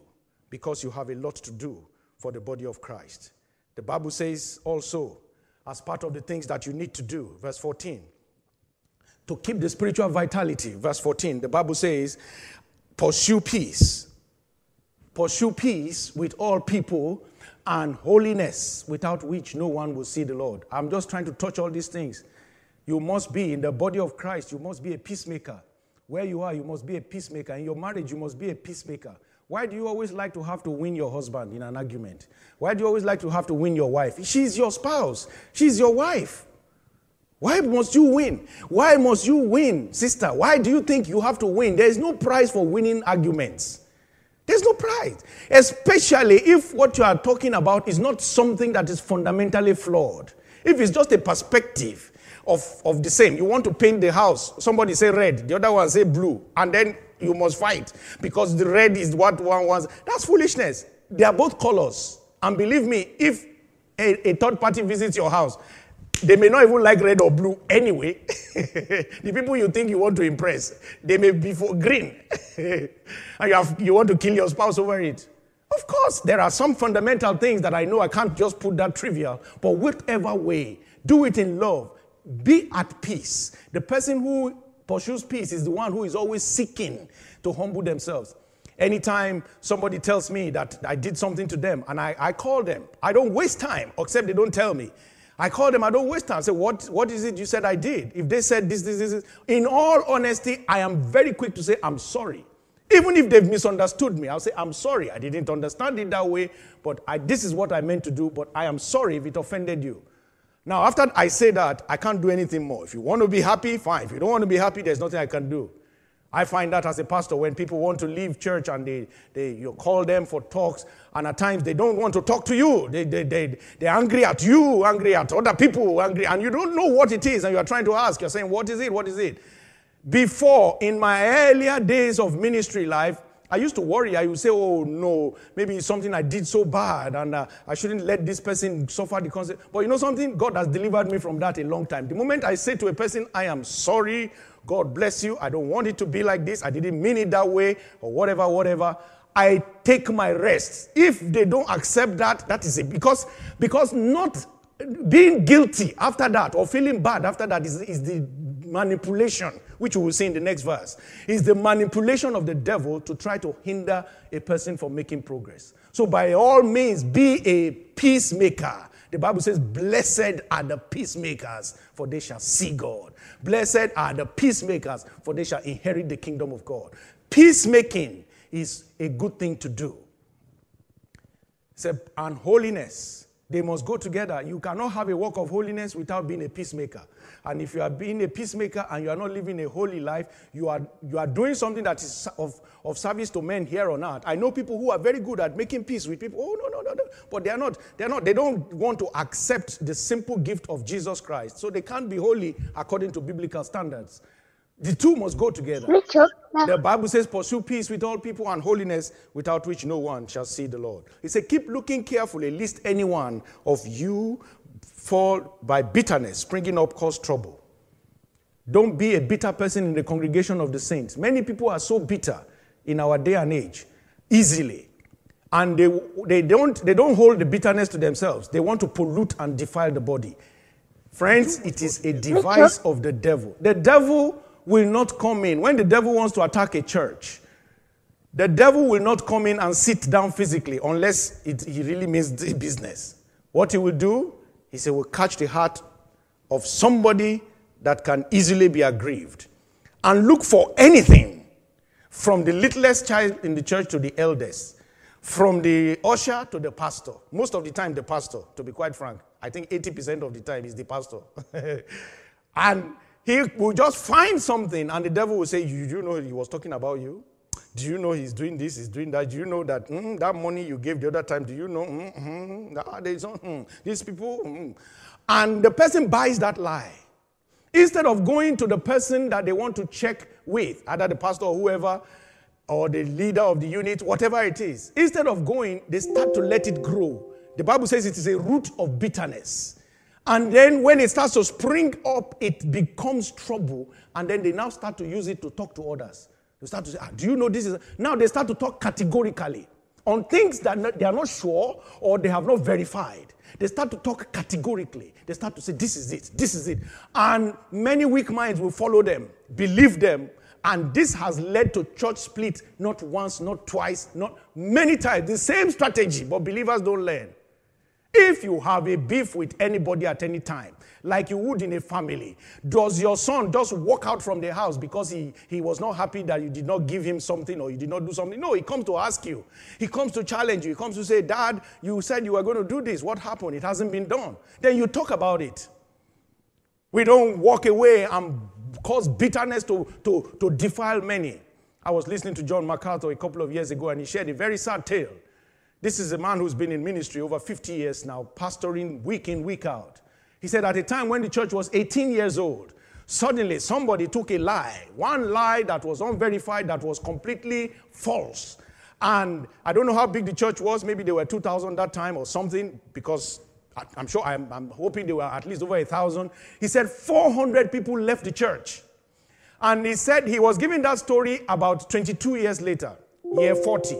because you have a lot to do for the body of Christ. The Bible says also, as part of the things that you need to do, verse 14, to keep the spiritual vitality, verse 14, the Bible says, pursue peace. Pursue peace with all people and holiness, without which no one will see the Lord. I'm just trying to touch all these things. You must be in the body of Christ, you must be a peacemaker. Where you are, you must be a peacemaker. In your marriage, you must be a peacemaker. Why do you always like to have to win your husband in an argument? Why do you always like to have to win your wife? She's your spouse, she's your wife. Why must you win? Why must you win, sister? Why do you think you have to win? There is no prize for winning arguments. There's no pride. Especially if what you are talking about is not something that is fundamentally flawed. If it's just a perspective of, of the same. You want to paint the house, somebody say red, the other one say blue, and then you must fight because the red is what one wants. That's foolishness. They are both colors. And believe me, if a, a third party visits your house they may not even like red or blue anyway. the people you think you want to impress, they may be for green. and you, have, you want to kill your spouse over it. Of course, there are some fundamental things that I know I can't just put that trivial, but whatever way, do it in love. Be at peace. The person who pursues peace is the one who is always seeking to humble themselves. Anytime somebody tells me that I did something to them and I, I call them, I don't waste time, except they don't tell me. I call them, I don't waste time. I say, what, what is it you said I did? If they said this, this, this, this, in all honesty, I am very quick to say, I'm sorry. Even if they've misunderstood me, I'll say, I'm sorry. I didn't understand it that way, but I, this is what I meant to do, but I am sorry if it offended you. Now, after I say that, I can't do anything more. If you want to be happy, fine. If you don't want to be happy, there's nothing I can do. I find that as a pastor, when people want to leave church and they, they, you call them for talks, and at times they don't want to talk to you. They, they, they, they're angry at you, angry at other people, angry, and you don't know what it is, and you're trying to ask. You're saying, What is it? What is it? Before, in my earlier days of ministry life, I used to worry. I would say, oh no, maybe it's something I did so bad and uh, I shouldn't let this person suffer the consequence. But you know something? God has delivered me from that a long time. The moment I say to a person, I am sorry, God bless you, I don't want it to be like this, I didn't mean it that way, or whatever, whatever, I take my rest. If they don't accept that, that is it. Because, because not being guilty after that or feeling bad after that is, is the manipulation, which we will see in the next verse, is the manipulation of the devil to try to hinder a person from making progress. So, by all means, be a peacemaker. The Bible says, Blessed are the peacemakers, for they shall see God. Blessed are the peacemakers, for they shall inherit the kingdom of God. Peacemaking is a good thing to do. And holiness they must go together. You cannot have a work of holiness without being a peacemaker. And if you are being a peacemaker and you are not living a holy life, you are, you are doing something that is of, of service to men here on earth. I know people who are very good at making peace with people. Oh, no, no, no, no. But they are not, they are not, they don't want to accept the simple gift of Jesus Christ. So they can't be holy according to biblical standards. The two must go together. The Bible says, Pursue peace with all people and holiness, without which no one shall see the Lord. He said, Keep looking carefully, lest any one of you fall by bitterness, springing up cause trouble. Don't be a bitter person in the congregation of the saints. Many people are so bitter in our day and age, easily. And they, they, don't, they don't hold the bitterness to themselves. They want to pollute and defile the body. Friends, it is a device of the devil. The devil will not come in. When the devil wants to attack a church, the devil will not come in and sit down physically unless it, he really means business. What he will do he will catch the heart of somebody that can easily be aggrieved and look for anything from the littlest child in the church to the eldest, from the usher to the pastor. Most of the time, the pastor, to be quite frank. I think 80% of the time is the pastor. and he will just find something, and the devil will say, You, you know he was talking about you? Do you know he's doing this, he's doing that? Do you know that mm, that money you gave the other time? Do you know? Mm, mm, mm, these people. Mm. And the person buys that lie. Instead of going to the person that they want to check with, either the pastor or whoever, or the leader of the unit, whatever it is, instead of going, they start to let it grow. The Bible says it is a root of bitterness. And then when it starts to spring up, it becomes trouble. And then they now start to use it to talk to others. They start to say, ah, Do you know this is. Now they start to talk categorically on things that they are not sure or they have not verified. They start to talk categorically. They start to say, This is it, this is it. And many weak minds will follow them, believe them. And this has led to church split not once, not twice, not many times. The same strategy, but believers don't learn. If you have a beef with anybody at any time, like you would in a family, does your son just walk out from the house because he, he was not happy that you did not give him something or you did not do something? No, he comes to ask you. He comes to challenge you. He comes to say, Dad, you said you were going to do this. What happened? It hasn't been done. Then you talk about it. We don't walk away and cause bitterness to, to, to defile many. I was listening to John MacArthur a couple of years ago and he shared a very sad tale this is a man who's been in ministry over 50 years now, pastoring week in, week out. He said, at a time when the church was 18 years old, suddenly somebody took a lie, one lie that was unverified, that was completely false. And I don't know how big the church was. Maybe there were 2,000 that time or something, because I'm sure, I'm, I'm hoping there were at least over a thousand. He said 400 people left the church. And he said he was giving that story about 22 years later year 40.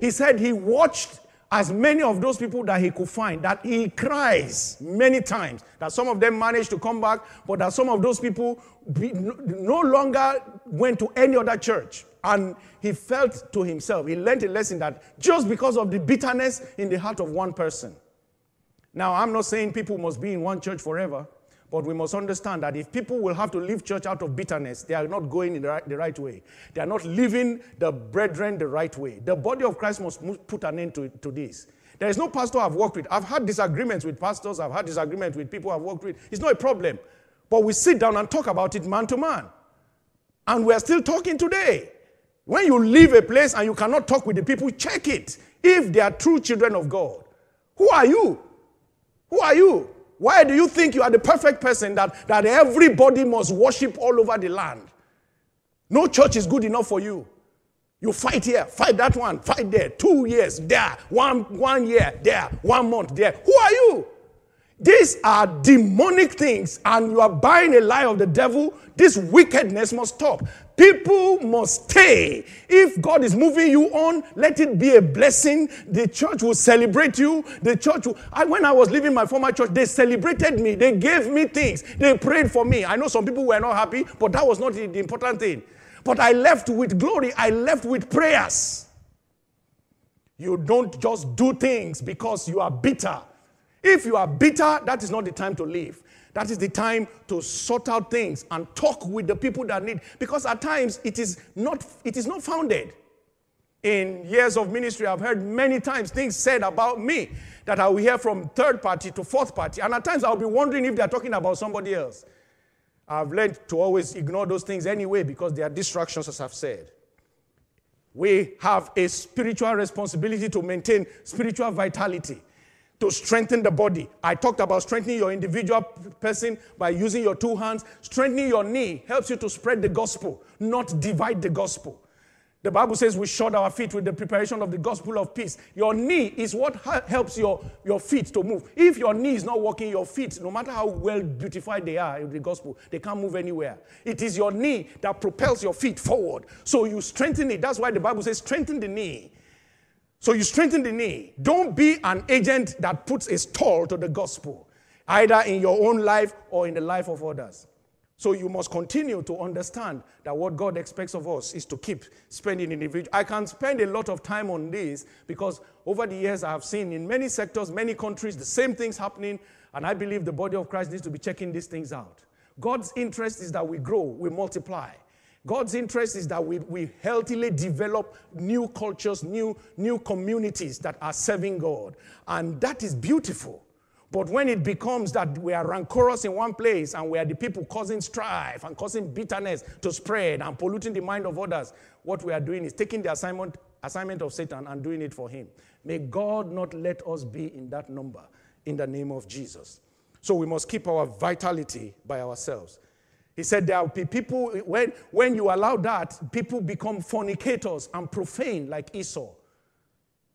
He said he watched as many of those people that he could find, that he cries many times, that some of them managed to come back, but that some of those people be, no longer went to any other church. And he felt to himself, he learned a lesson that just because of the bitterness in the heart of one person, Now, I'm not saying people must be in one church forever, but we must understand that if people will have to leave church out of bitterness, they are not going in the right, the right way. They are not living the brethren the right way. The body of Christ must put an end to, to this. There is no pastor I've worked with. I've had disagreements with pastors, I've had disagreements with people I've worked with. It's not a problem. But we sit down and talk about it man to man. And we're still talking today. When you leave a place and you cannot talk with the people, check it. If they are true children of God, who are you? Who are you? Why do you think you are the perfect person that, that everybody must worship all over the land? No church is good enough for you. You fight here, fight that one, fight there, two years there, one, one year there, one month there. Who are you? These are demonic things, and you are buying a lie of the devil. This wickedness must stop. People must stay. If God is moving you on, let it be a blessing. The church will celebrate you. The church will. I, when I was leaving my former church, they celebrated me. They gave me things. They prayed for me. I know some people were not happy, but that was not the important thing. But I left with glory, I left with prayers. You don't just do things because you are bitter. If you are bitter, that is not the time to leave. That is the time to sort out things and talk with the people that need. Because at times it is not, it is not founded. In years of ministry, I've heard many times things said about me that I will hear from third party to fourth party. And at times I'll be wondering if they're talking about somebody else. I've learned to always ignore those things anyway because they are distractions, as I've said. We have a spiritual responsibility to maintain spiritual vitality to strengthen the body. I talked about strengthening your individual person by using your two hands. Strengthening your knee helps you to spread the gospel, not divide the gospel. The Bible says we shod our feet with the preparation of the gospel of peace. Your knee is what helps your, your feet to move. If your knee is not working, your feet, no matter how well beautified they are in the gospel, they can't move anywhere. It is your knee that propels your feet forward. So you strengthen it. That's why the Bible says strengthen the knee. So you strengthen the knee. Don't be an agent that puts a stall to the gospel, either in your own life or in the life of others. So you must continue to understand that what God expects of us is to keep spending individual. I can spend a lot of time on this because over the years I have seen in many sectors, many countries, the same things happening, and I believe the body of Christ needs to be checking these things out. God's interest is that we grow, we multiply. God's interest is that we, we healthily develop new cultures, new, new communities that are serving God. And that is beautiful. But when it becomes that we are rancorous in one place and we are the people causing strife and causing bitterness to spread and polluting the mind of others, what we are doing is taking the assignment, assignment of Satan and doing it for him. May God not let us be in that number in the name of Jesus. So we must keep our vitality by ourselves. He said there will be people, when, when you allow that, people become fornicators and profane like Esau.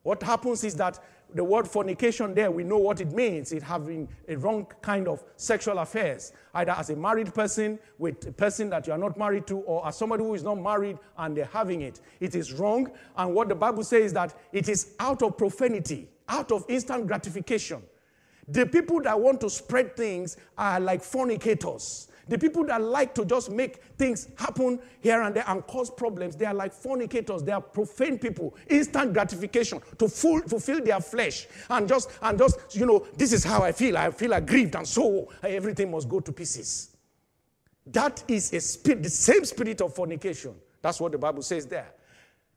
What happens is that the word fornication there, we know what it means. It having a wrong kind of sexual affairs, either as a married person with a person that you are not married to, or as somebody who is not married and they're having it. It is wrong. And what the Bible says is that it is out of profanity, out of instant gratification. The people that want to spread things are like fornicators. The people that like to just make things happen here and there and cause problems, they are like fornicators. They are profane people. Instant gratification to full, fulfill their flesh and just and just you know this is how I feel. I feel aggrieved and so everything must go to pieces. That is a spirit, the same spirit of fornication. That's what the Bible says there.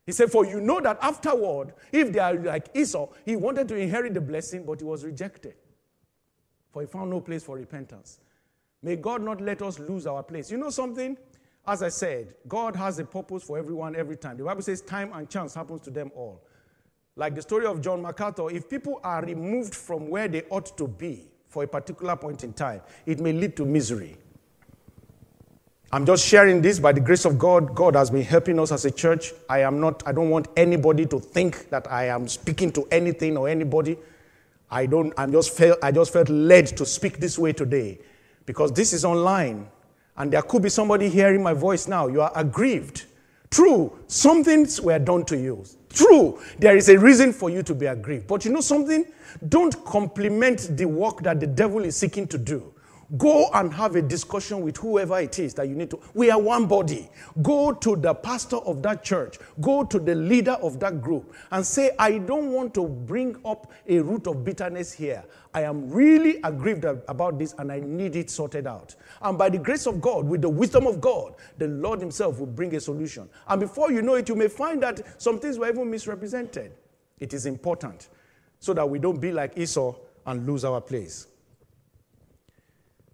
He said, For you know that afterward, if they are like Esau, he wanted to inherit the blessing, but he was rejected. For he found no place for repentance. May God not let us lose our place. You know something? As I said, God has a purpose for everyone every time. The Bible says time and chance happens to them all. Like the story of John MacArthur, if people are removed from where they ought to be for a particular point in time, it may lead to misery. I'm just sharing this by the grace of God. God has been helping us as a church. I am not, I don't want anybody to think that I am speaking to anything or anybody. I don't, I'm just felt, I just felt led to speak this way today because this is online and there could be somebody hearing my voice now. You are aggrieved. True, some things were done to you. True, there is a reason for you to be aggrieved. But you know something? Don't complement the work that the devil is seeking to do Go and have a discussion with whoever it is that you need to. We are one body. Go to the pastor of that church, go to the leader of that group, and say, I don't want to bring up a root of bitterness here. I am really aggrieved about this and I need it sorted out. And by the grace of God, with the wisdom of God, the Lord Himself will bring a solution. And before you know it, you may find that some things were even misrepresented. It is important so that we don't be like Esau and lose our place.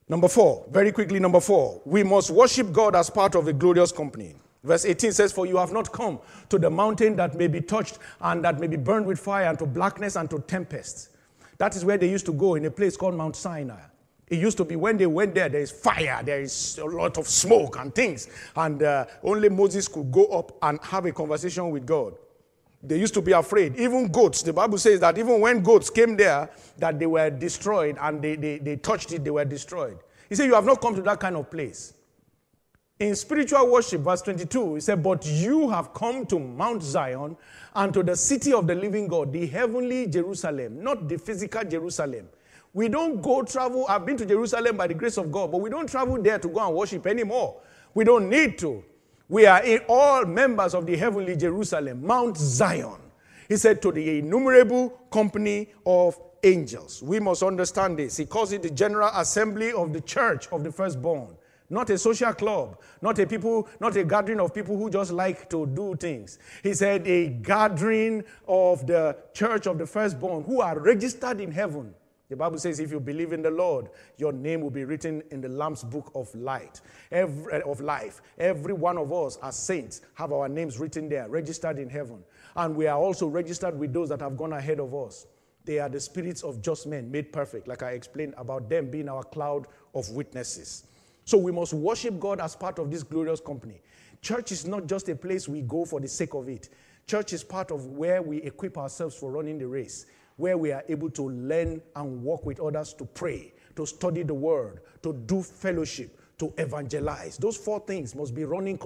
Number four, very quickly, number four, we must worship God as part of a glorious company. Verse 18 says, For you have not come to the mountain that may be touched and that may be burned with fire, and to blackness and to tempests. That is where they used to go in a place called Mount Sinai. It used to be when they went there, there is fire, there is a lot of smoke and things. And uh, only Moses could go up and have a conversation with God. They used to be afraid. Even goats, the Bible says that even when goats came there, that they were destroyed and they, they, they touched it, they were destroyed. He said, You have not come to that kind of place. In spiritual worship, verse 22, he said, But you have come to Mount Zion and to the city of the living God, the heavenly Jerusalem, not the physical Jerusalem. We don't go travel. I've been to Jerusalem by the grace of God, but we don't travel there to go and worship anymore. We don't need to. We are all members of the heavenly Jerusalem, Mount Zion. He said to the innumerable company of angels. We must understand this. He calls it the general assembly of the church of the firstborn. Not a social club, not a people, not a gathering of people who just like to do things. He said a gathering of the church of the firstborn who are registered in heaven. The Bible says, if you believe in the Lord, your name will be written in the Lamb's book of light, every, eh, of life. Every one of us, as saints, have our names written there, registered in heaven. And we are also registered with those that have gone ahead of us. They are the spirits of just men made perfect, like I explained about them being our cloud of witnesses. So we must worship God as part of this glorious company. Church is not just a place we go for the sake of it. Church is part of where we equip ourselves for running the race where we are able to learn and work with others to pray, to study the word, to do fellowship, to evangelize. Those four things must be running.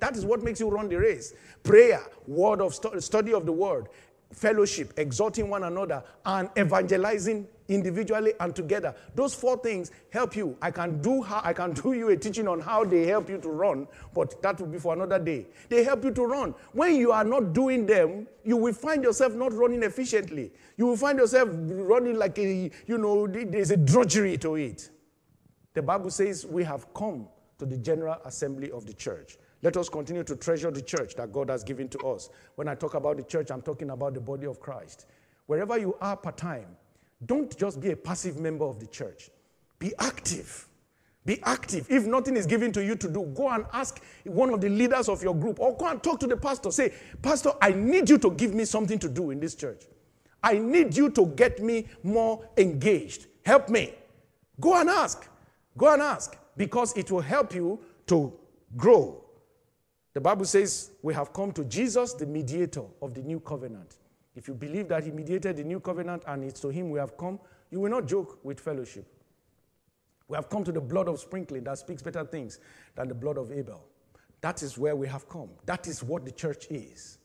That is what makes you run the race prayer, word of study of the word, fellowship, exhorting one another, and evangelizing individually and together. Those four things help you. I can do how I can do you a teaching on how they help you to run, but that will be for another day. They help you to run. When you are not doing them, you will find yourself not running efficiently. You will find yourself running like a, you know, there's a drudgery to it. The Bible says we have come to the general assembly of the church. Let us continue to treasure the church that God has given to us. When I talk about the church, I'm talking about the body of Christ. Wherever you are part time, don't just be a passive member of the church. Be active. Be active. If nothing is given to you to do, go and ask one of the leaders of your group or go and talk to the pastor. Say, Pastor, I need you to give me something to do in this church. I need you to get me more engaged. Help me. Go and ask. Go and ask because it will help you to grow. The Bible says we have come to Jesus, the mediator of the new covenant. If you believe that he mediated the new covenant and it's to him we have come, you will not joke with fellowship. We have come to the blood of sprinkling that speaks better things than the blood of Abel. That is where we have come. That is what the church is.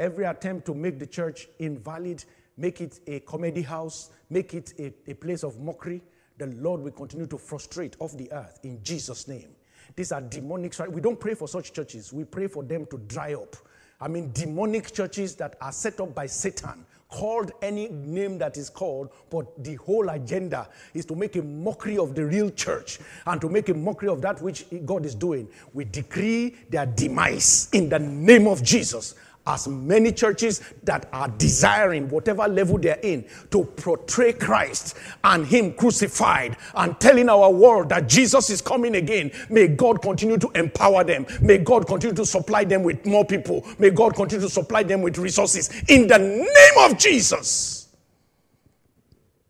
Every attempt to make the church invalid, make it a comedy house, make it a, a place of mockery, the Lord will continue to frustrate off the earth in Jesus' name. These are demonic. We don't pray for such churches. We pray for them to dry up. I mean, demonic churches that are set up by Satan, called any name that is called, but the whole agenda is to make a mockery of the real church and to make a mockery of that which God is doing. We decree their demise in the name of Jesus as many churches that are desiring, whatever level they're in, to portray Christ and Him crucified and telling our world that Jesus is coming again. May God continue to empower them. May God continue to supply them with more people. May God continue to supply them with resources in the name of Jesus.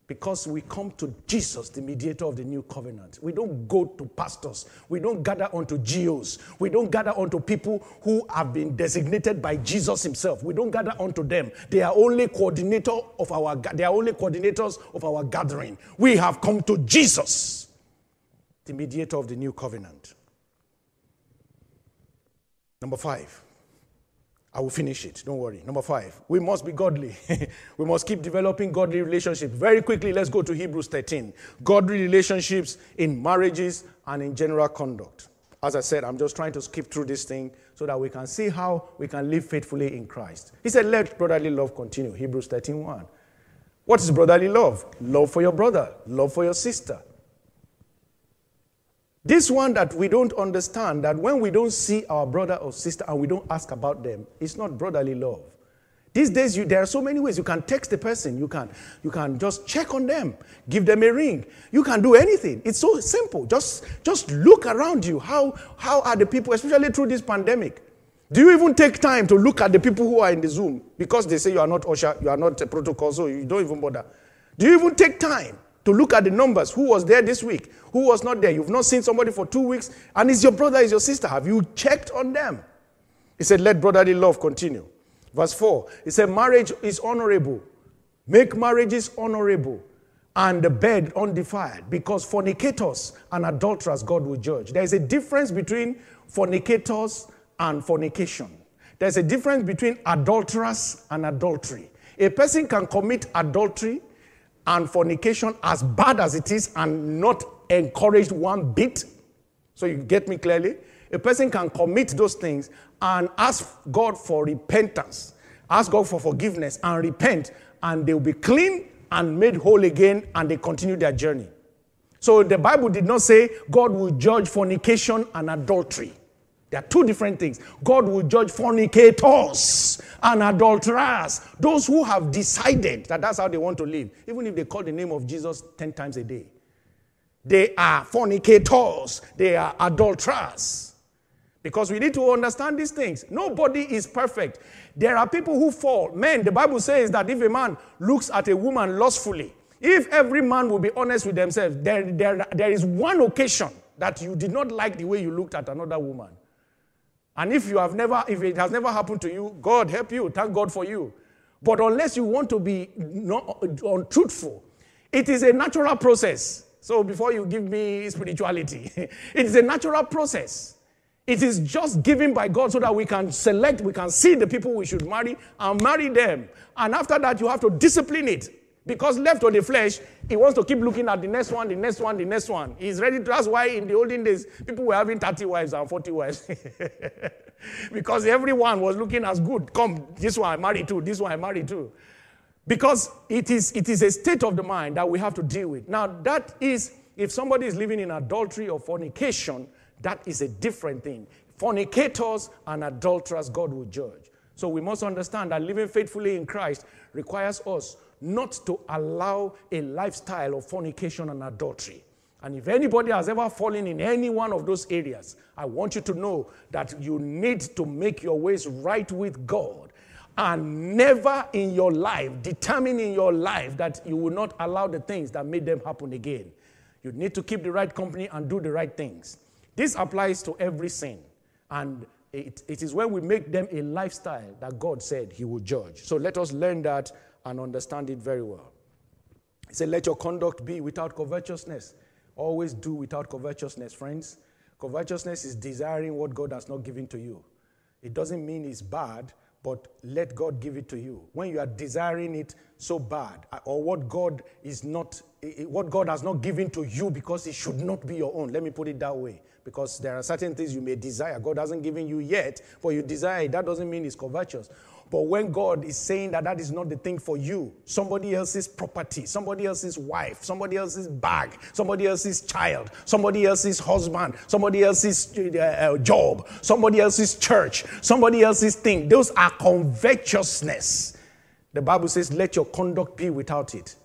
Because we come to Jesus, the mediator of the new covenant. We don't go to pastors. We don't gather onto GOs. We don't gather onto people who have been designated by Jesus himself. We don't gather onto them. They are only coordinator of our they are only coordinators of our gathering. We have come to Jesus, the mediator of the new covenant. Number five, I will finish it. Don't worry. Number five, we must be godly. we must keep developing godly relationships. Very quickly, let's go to Hebrews 13. Godly relationships in marriages and in general conduct. As I said, I'm just trying to skip through this thing so that we can see how we can live faithfully in Christ. He said, Let brotherly love continue. Hebrews 13 1. What is brotherly love? Love for your brother, love for your sister. This one that we don't understand, that when we don't see our brother or sister and we don't ask about them, it's not brotherly love. These days, you, there are so many ways. You can text the person. You can, you can just check on them, give them a ring. You can do anything. It's so simple. Just, just look around you. How, how are the people, especially through this pandemic? Do you even take time to look at the people who are in the Zoom? Because they say you are not usher, you are not a protocol, so you don't even bother. Do you even take time to look at the numbers? Who was there this week? Who was not there? You've not seen somebody for two weeks, and it's your brother, it's your sister. Have you checked on them? He said, Let brotherly love continue. Verse 4, he said, Marriage is honorable. Make marriages honorable and the bed undefiled, because fornicators and adulterers God will judge. There is a difference between fornicators and fornication. There's a difference between adulterers and adultery. A person can commit adultery and fornication as bad as it is and not encouraged one bit. So you get me clearly? A person can commit those things and ask God for repentance, ask God for forgiveness and repent, and they'll be clean and made whole again and they continue their journey. So the Bible did not say God will judge fornication and adultery. There are two different things. God will judge fornicators and adulterers, those who have decided that that's how they want to live, even if they call the name of Jesus 10 times a day. They are fornicators, they are adulterers. Because we need to understand these things. Nobody is perfect. There are people who fall. Men, the Bible says that if a man looks at a woman lustfully, if every man will be honest with themselves, there, there, there is one occasion that you did not like the way you looked at another woman. And if you have never, if it has never happened to you, God help you. Thank God for you. But unless you want to be untruthful, it is a natural process. So before you give me spirituality, it is a natural process. It is just given by God so that we can select, we can see the people we should marry and marry them. And after that, you have to discipline it. Because left to the flesh, he wants to keep looking at the next one, the next one, the next one. He's ready to. That's why in the olden days, people were having 30 wives and 40 wives. because everyone was looking as good. Come, this one I married too, this one I married too. Because it is, it is a state of the mind that we have to deal with. Now, that is, if somebody is living in adultery or fornication, that is a different thing. Fornicators and adulterers, God will judge. So we must understand that living faithfully in Christ requires us not to allow a lifestyle of fornication and adultery. And if anybody has ever fallen in any one of those areas, I want you to know that you need to make your ways right with God. And never in your life, determine in your life that you will not allow the things that made them happen again. You need to keep the right company and do the right things. This applies to every sin. And it, it is when we make them a lifestyle that God said He will judge. So let us learn that and understand it very well. He said, Let your conduct be without covetousness. Always do without covetousness, friends. Covetousness is desiring what God has not given to you. It doesn't mean it's bad, but let God give it to you. When you are desiring it so bad, uh, or what God is not, what God has not given to you because it should not be your own. Let me put it that way. Because there are certain things you may desire. God hasn't given you yet, but you desire it. That doesn't mean it's covetous. But when God is saying that that is not the thing for you, somebody else's property, somebody else's wife, somebody else's bag, somebody else's child, somebody else's husband, somebody else's uh, uh, job, somebody else's church, somebody else's thing, those are covetousness. The Bible says, let your conduct be without it.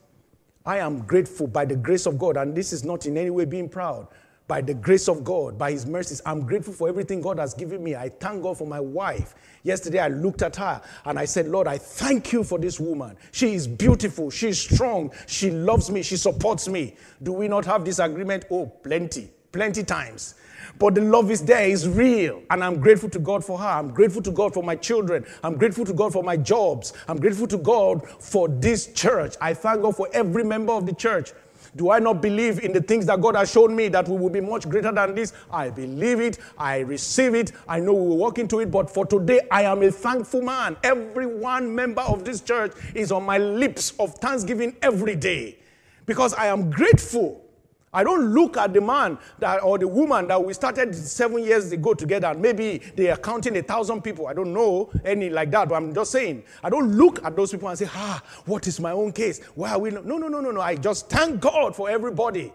I am grateful by the grace of God, and this is not in any way being proud by the grace of God, by His mercies. I'm grateful for everything God has given me. I thank God for my wife. Yesterday, I looked at her and I said, Lord, I thank you for this woman. She is beautiful. She is strong. She loves me. She supports me. Do we not have this agreement? Oh, plenty, plenty times. But the love is there, is real. And I'm grateful to God for her. I'm grateful to God for my children. I'm grateful to God for my jobs. I'm grateful to God for this church. I thank God for every member of the church. Do I not believe in the things that God has shown me that we will be much greater than this? I believe it. I receive it. I know we will walk into it. But for today, I am a thankful man. Every one member of this church is on my lips of thanksgiving every day because I am grateful I don't look at the man that, or the woman that we started seven years ago together, and maybe they are counting a thousand people. I don't know any like that, but I'm just saying. I don't look at those people and say, ah, what is my own case? Why are we? No, no, no, no, no. I just thank God for everybody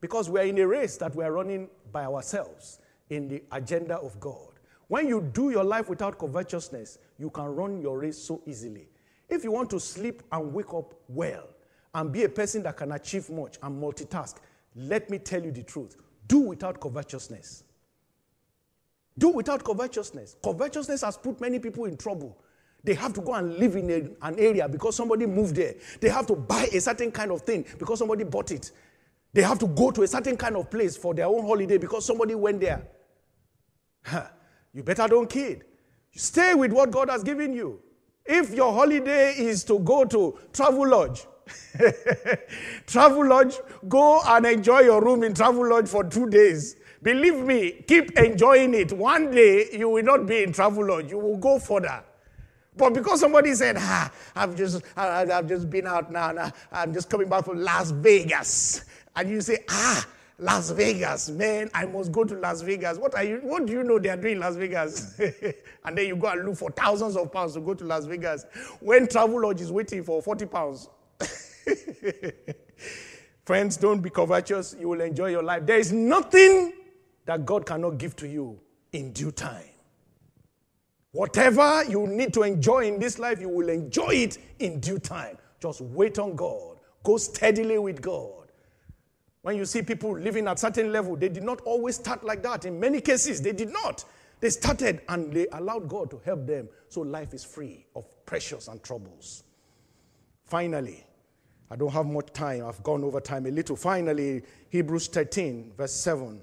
because we're in a race that we're running by ourselves in the agenda of God. When you do your life without covetousness, you can run your race so easily. If you want to sleep and wake up well and be a person that can achieve much and multitask, let me tell you the truth. Do without covetousness. Do without covetousness. Covetousness has put many people in trouble. They have to go and live in a, an area because somebody moved there. They have to buy a certain kind of thing because somebody bought it. They have to go to a certain kind of place for their own holiday because somebody went there. you better don't kid. Stay with what God has given you. If your holiday is to go to Travelodge, Travelodge, go and enjoy your room in Travelodge for two days. Believe me, keep enjoying it. One day you will not be in Travelodge, you will go further. But because somebody said, ah, I've just, I, have just been out now, now, I'm just coming back from Las Vegas. And you say, ah, Las Vegas, man, I must go to Las Vegas. What are you, what do you know they are doing in Las Vegas? and then you go and look for thousands of pounds to go to Las Vegas when Travelodge is waiting for 40 pounds. Friends, don't be covetous. You will enjoy your life. There is nothing that God cannot give to you in due time. Whatever you need to enjoy in this life, you will enjoy it in due time. Just wait on God. Go steadily with God. When you see people living at certain level, they did not always start like that. In many cases, they did not. They started and they allowed God to help them. So life is free of pressures and troubles. Finally, I don't have much time. I've gone over time a little. Finally, Hebrews 13, verse 7.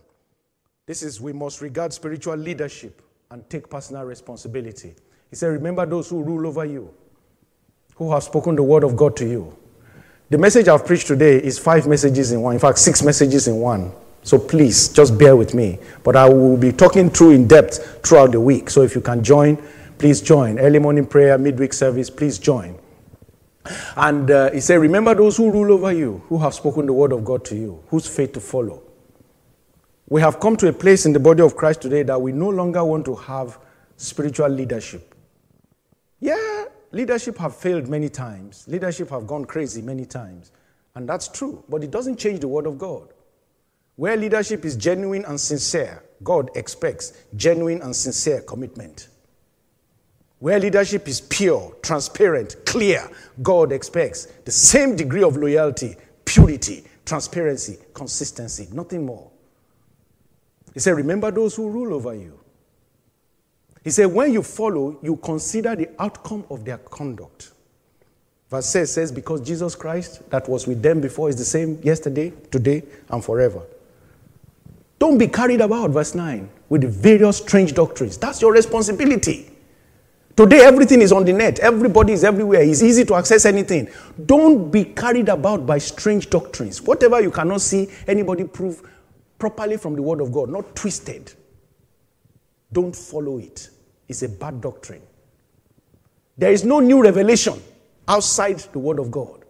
This is we must regard spiritual leadership and take personal responsibility. He said, Remember those who rule over you, who have spoken the word of God to you. The message I've preached today is five messages in one, in fact, six messages in one. So please just bear with me. But I will be talking through in depth throughout the week. So if you can join, please join. Early morning prayer, midweek service, please join. And uh, he said, Remember those who rule over you, who have spoken the word of God to you, whose faith to follow. We have come to a place in the body of Christ today that we no longer want to have spiritual leadership. Yeah, leadership have failed many times. Leadership have gone crazy many times. And that's true, but it doesn't change the word of God. Where leadership is genuine and sincere, God expects genuine and sincere commitment. Where leadership is pure, transparent, clear, God expects the same degree of loyalty, purity, transparency, consistency, nothing more. He said, Remember those who rule over you. He said, When you follow, you consider the outcome of their conduct. Verse 6 says, Because Jesus Christ, that was with them before, is the same yesterday, today, and forever. Don't be carried about, verse 9, with the various strange doctrines. That's your responsibility. Today, everything is on the net. Everybody is everywhere. It's easy to access anything. Don't be carried about by strange doctrines. Whatever you cannot see anybody prove properly from the Word of God, not twisted. Don't follow it. It's a bad doctrine. There is no new revelation outside the Word of God.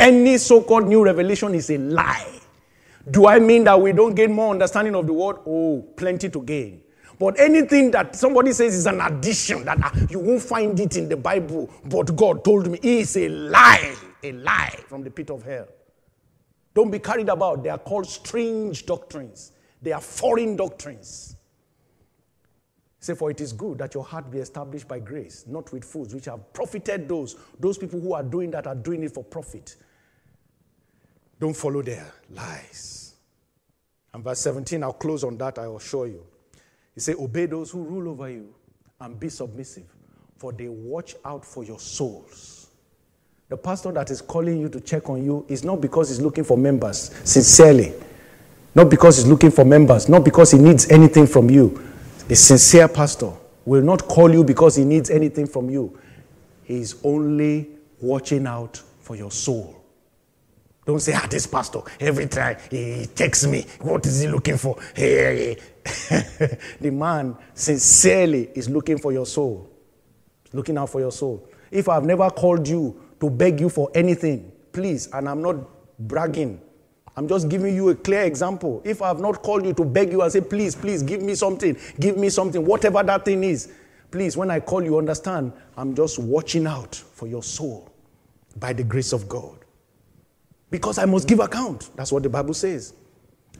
Any so called new revelation is a lie. Do I mean that we don't gain more understanding of the Word? Oh, plenty to gain. But anything that somebody says is an addition, that uh, you won't find it in the Bible, but God told me, is a lie, a lie from the pit of hell. Don't be carried about. They are called strange doctrines, they are foreign doctrines. Say, for it is good that your heart be established by grace, not with foods which have profited those. Those people who are doing that are doing it for profit. Don't follow their lies. And verse 17, I'll close on that, I show you. He said, Obey those who rule over you and be submissive, for they watch out for your souls. The pastor that is calling you to check on you is not because he's looking for members, sincerely. Not because he's looking for members, not because he needs anything from you. A sincere pastor will not call you because he needs anything from you. He is only watching out for your soul. Don't say, ah, this pastor, every time he texts me, what is he looking for? Hey, the man sincerely is looking for your soul, looking out for your soul. If I've never called you to beg you for anything, please, and I'm not bragging, I'm just giving you a clear example. If I have not called you to beg you and say, please, please, give me something, give me something, whatever that thing is, please, when I call you, understand, I'm just watching out for your soul by the grace of God. Because I must give account. That's what the Bible says.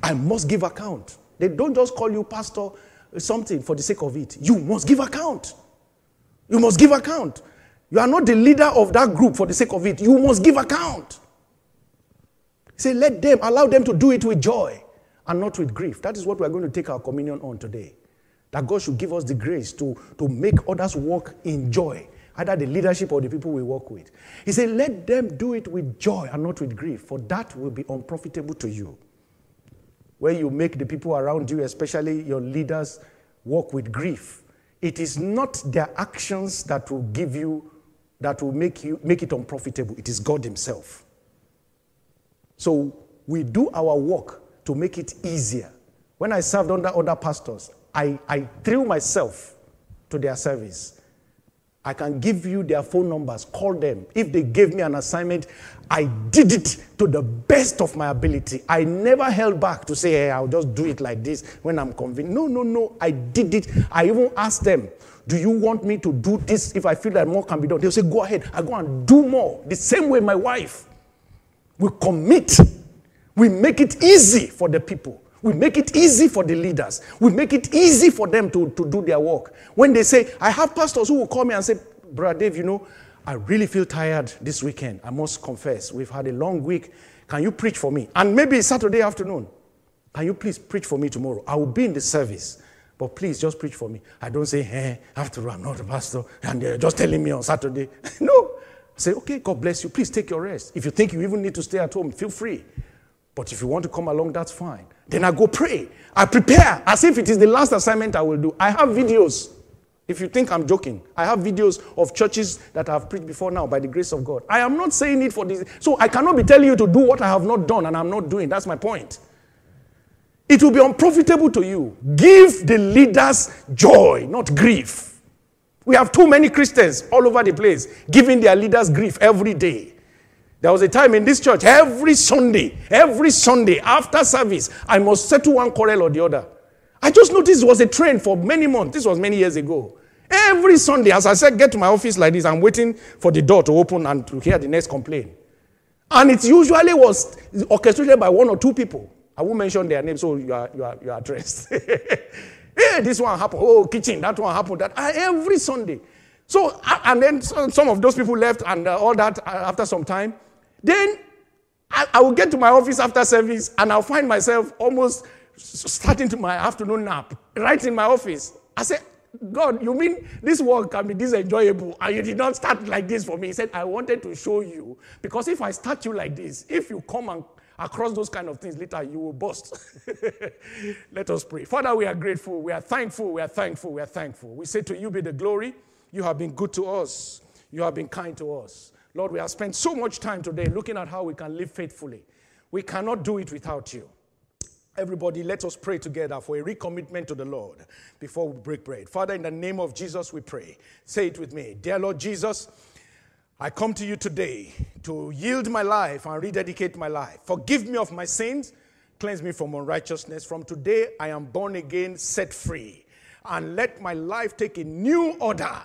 I must give account. They don't just call you pastor uh, something for the sake of it. You must give account. You must give account. You are not the leader of that group for the sake of it. You must give account. Say, let them, allow them to do it with joy and not with grief. That is what we're going to take our communion on today. That God should give us the grace to, to make others walk in joy, either the leadership or the people we work with. He said, let them do it with joy and not with grief, for that will be unprofitable to you. Where you make the people around you, especially your leaders, walk with grief, it is not their actions that will give you, that will make, you, make it unprofitable. It is God Himself. So we do our work to make it easier. When I served under other pastors, I, I threw myself to their service. I can give you their phone numbers, call them. If they gave me an assignment, I did it to the best of my ability. I never held back to say, hey, I'll just do it like this when I'm convinced. No, no, no. I did it. I even asked them, do you want me to do this if I feel that more can be done? They'll say, go ahead. I go and do more. The same way my wife. We commit. We make it easy for the people. We make it easy for the leaders. We make it easy for them to, to do their work. When they say, I have pastors who will call me and say, Brother Dave, you know, I really feel tired this weekend. I must confess. We've had a long week. Can you preach for me? And maybe Saturday afternoon. Can you please preach for me tomorrow? I will be in the service. But please just preach for me. I don't say, hey, after all, I'm not a pastor, and they're just telling me on Saturday. no, Say, okay, God bless you. Please take your rest. If you think you even need to stay at home, feel free. But if you want to come along, that's fine. Then I go pray. I prepare as if it is the last assignment I will do. I have videos. If you think I'm joking, I have videos of churches that I have preached before now by the grace of God. I am not saying it for this. So I cannot be telling you to do what I have not done and I'm not doing. That's my point. It will be unprofitable to you. Give the leaders joy, not grief. We have too many Christians all over the place giving their leaders grief every day. There was a time in this church, every Sunday, every Sunday after service, I must settle one quarrel or the other. I just noticed it was a trend for many months. This was many years ago. Every Sunday, as I said, get to my office like this, I'm waiting for the door to open and to hear the next complaint. And it usually was orchestrated by one or two people. I won't mention their names, so you are, you are, you are addressed. Hey, this one happened. Oh, kitchen, that one happened. That every Sunday. So, and then some of those people left and uh, all that uh, after some time. Then I, I will get to my office after service and I'll find myself almost starting to my afternoon nap right in my office. I said, God, you mean this work can be this enjoyable and you did not start like this for me? He said, I wanted to show you because if I start you like this, if you come and across those kind of things, later you will bust. Let us pray. Father, we are grateful. We are thankful. We are thankful. We are thankful. We say to you be the glory. You have been good to us. You have been kind to us. Lord, we have spent so much time today looking at how we can live faithfully. We cannot do it without you. Everybody, let us pray together for a recommitment to the Lord before we break bread. Father, in the name of Jesus, we pray. Say it with me. Dear Lord Jesus, I come to you today to yield my life and rededicate my life. Forgive me of my sins, cleanse me from unrighteousness. From today, I am born again, set free. And let my life take a new order.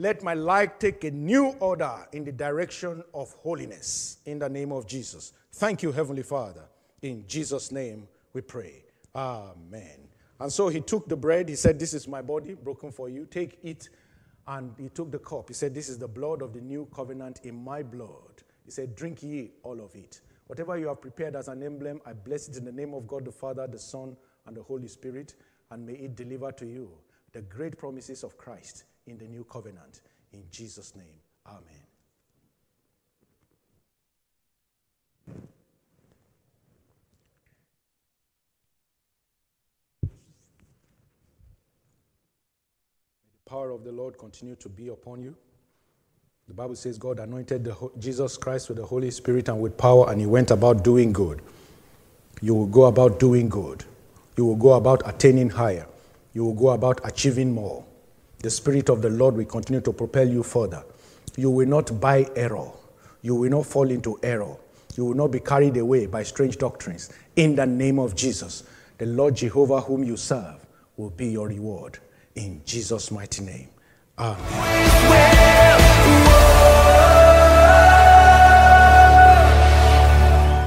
Let my life take a new order in the direction of holiness. In the name of Jesus. Thank you, Heavenly Father. In Jesus' name we pray. Amen. And so he took the bread. He said, This is my body broken for you. Take it and he took the cup. He said, This is the blood of the new covenant in my blood. He said, Drink ye all of it. Whatever you have prepared as an emblem, I bless it in the name of God the Father, the Son, and the Holy Spirit, and may it deliver to you the great promises of Christ in the new covenant. In Jesus' name, Amen. The power of the Lord continue to be upon you. The Bible says God anointed the, Jesus Christ with the Holy Spirit and with power, and he went about doing good. You will go about doing good. You will go about attaining higher. You will go about achieving more. The Spirit of the Lord will continue to propel you further. You will not buy error. You will not fall into error. You will not be carried away by strange doctrines. In the name of Jesus, the Lord Jehovah, whom you serve, will be your reward. In Jesus' mighty name. Amen.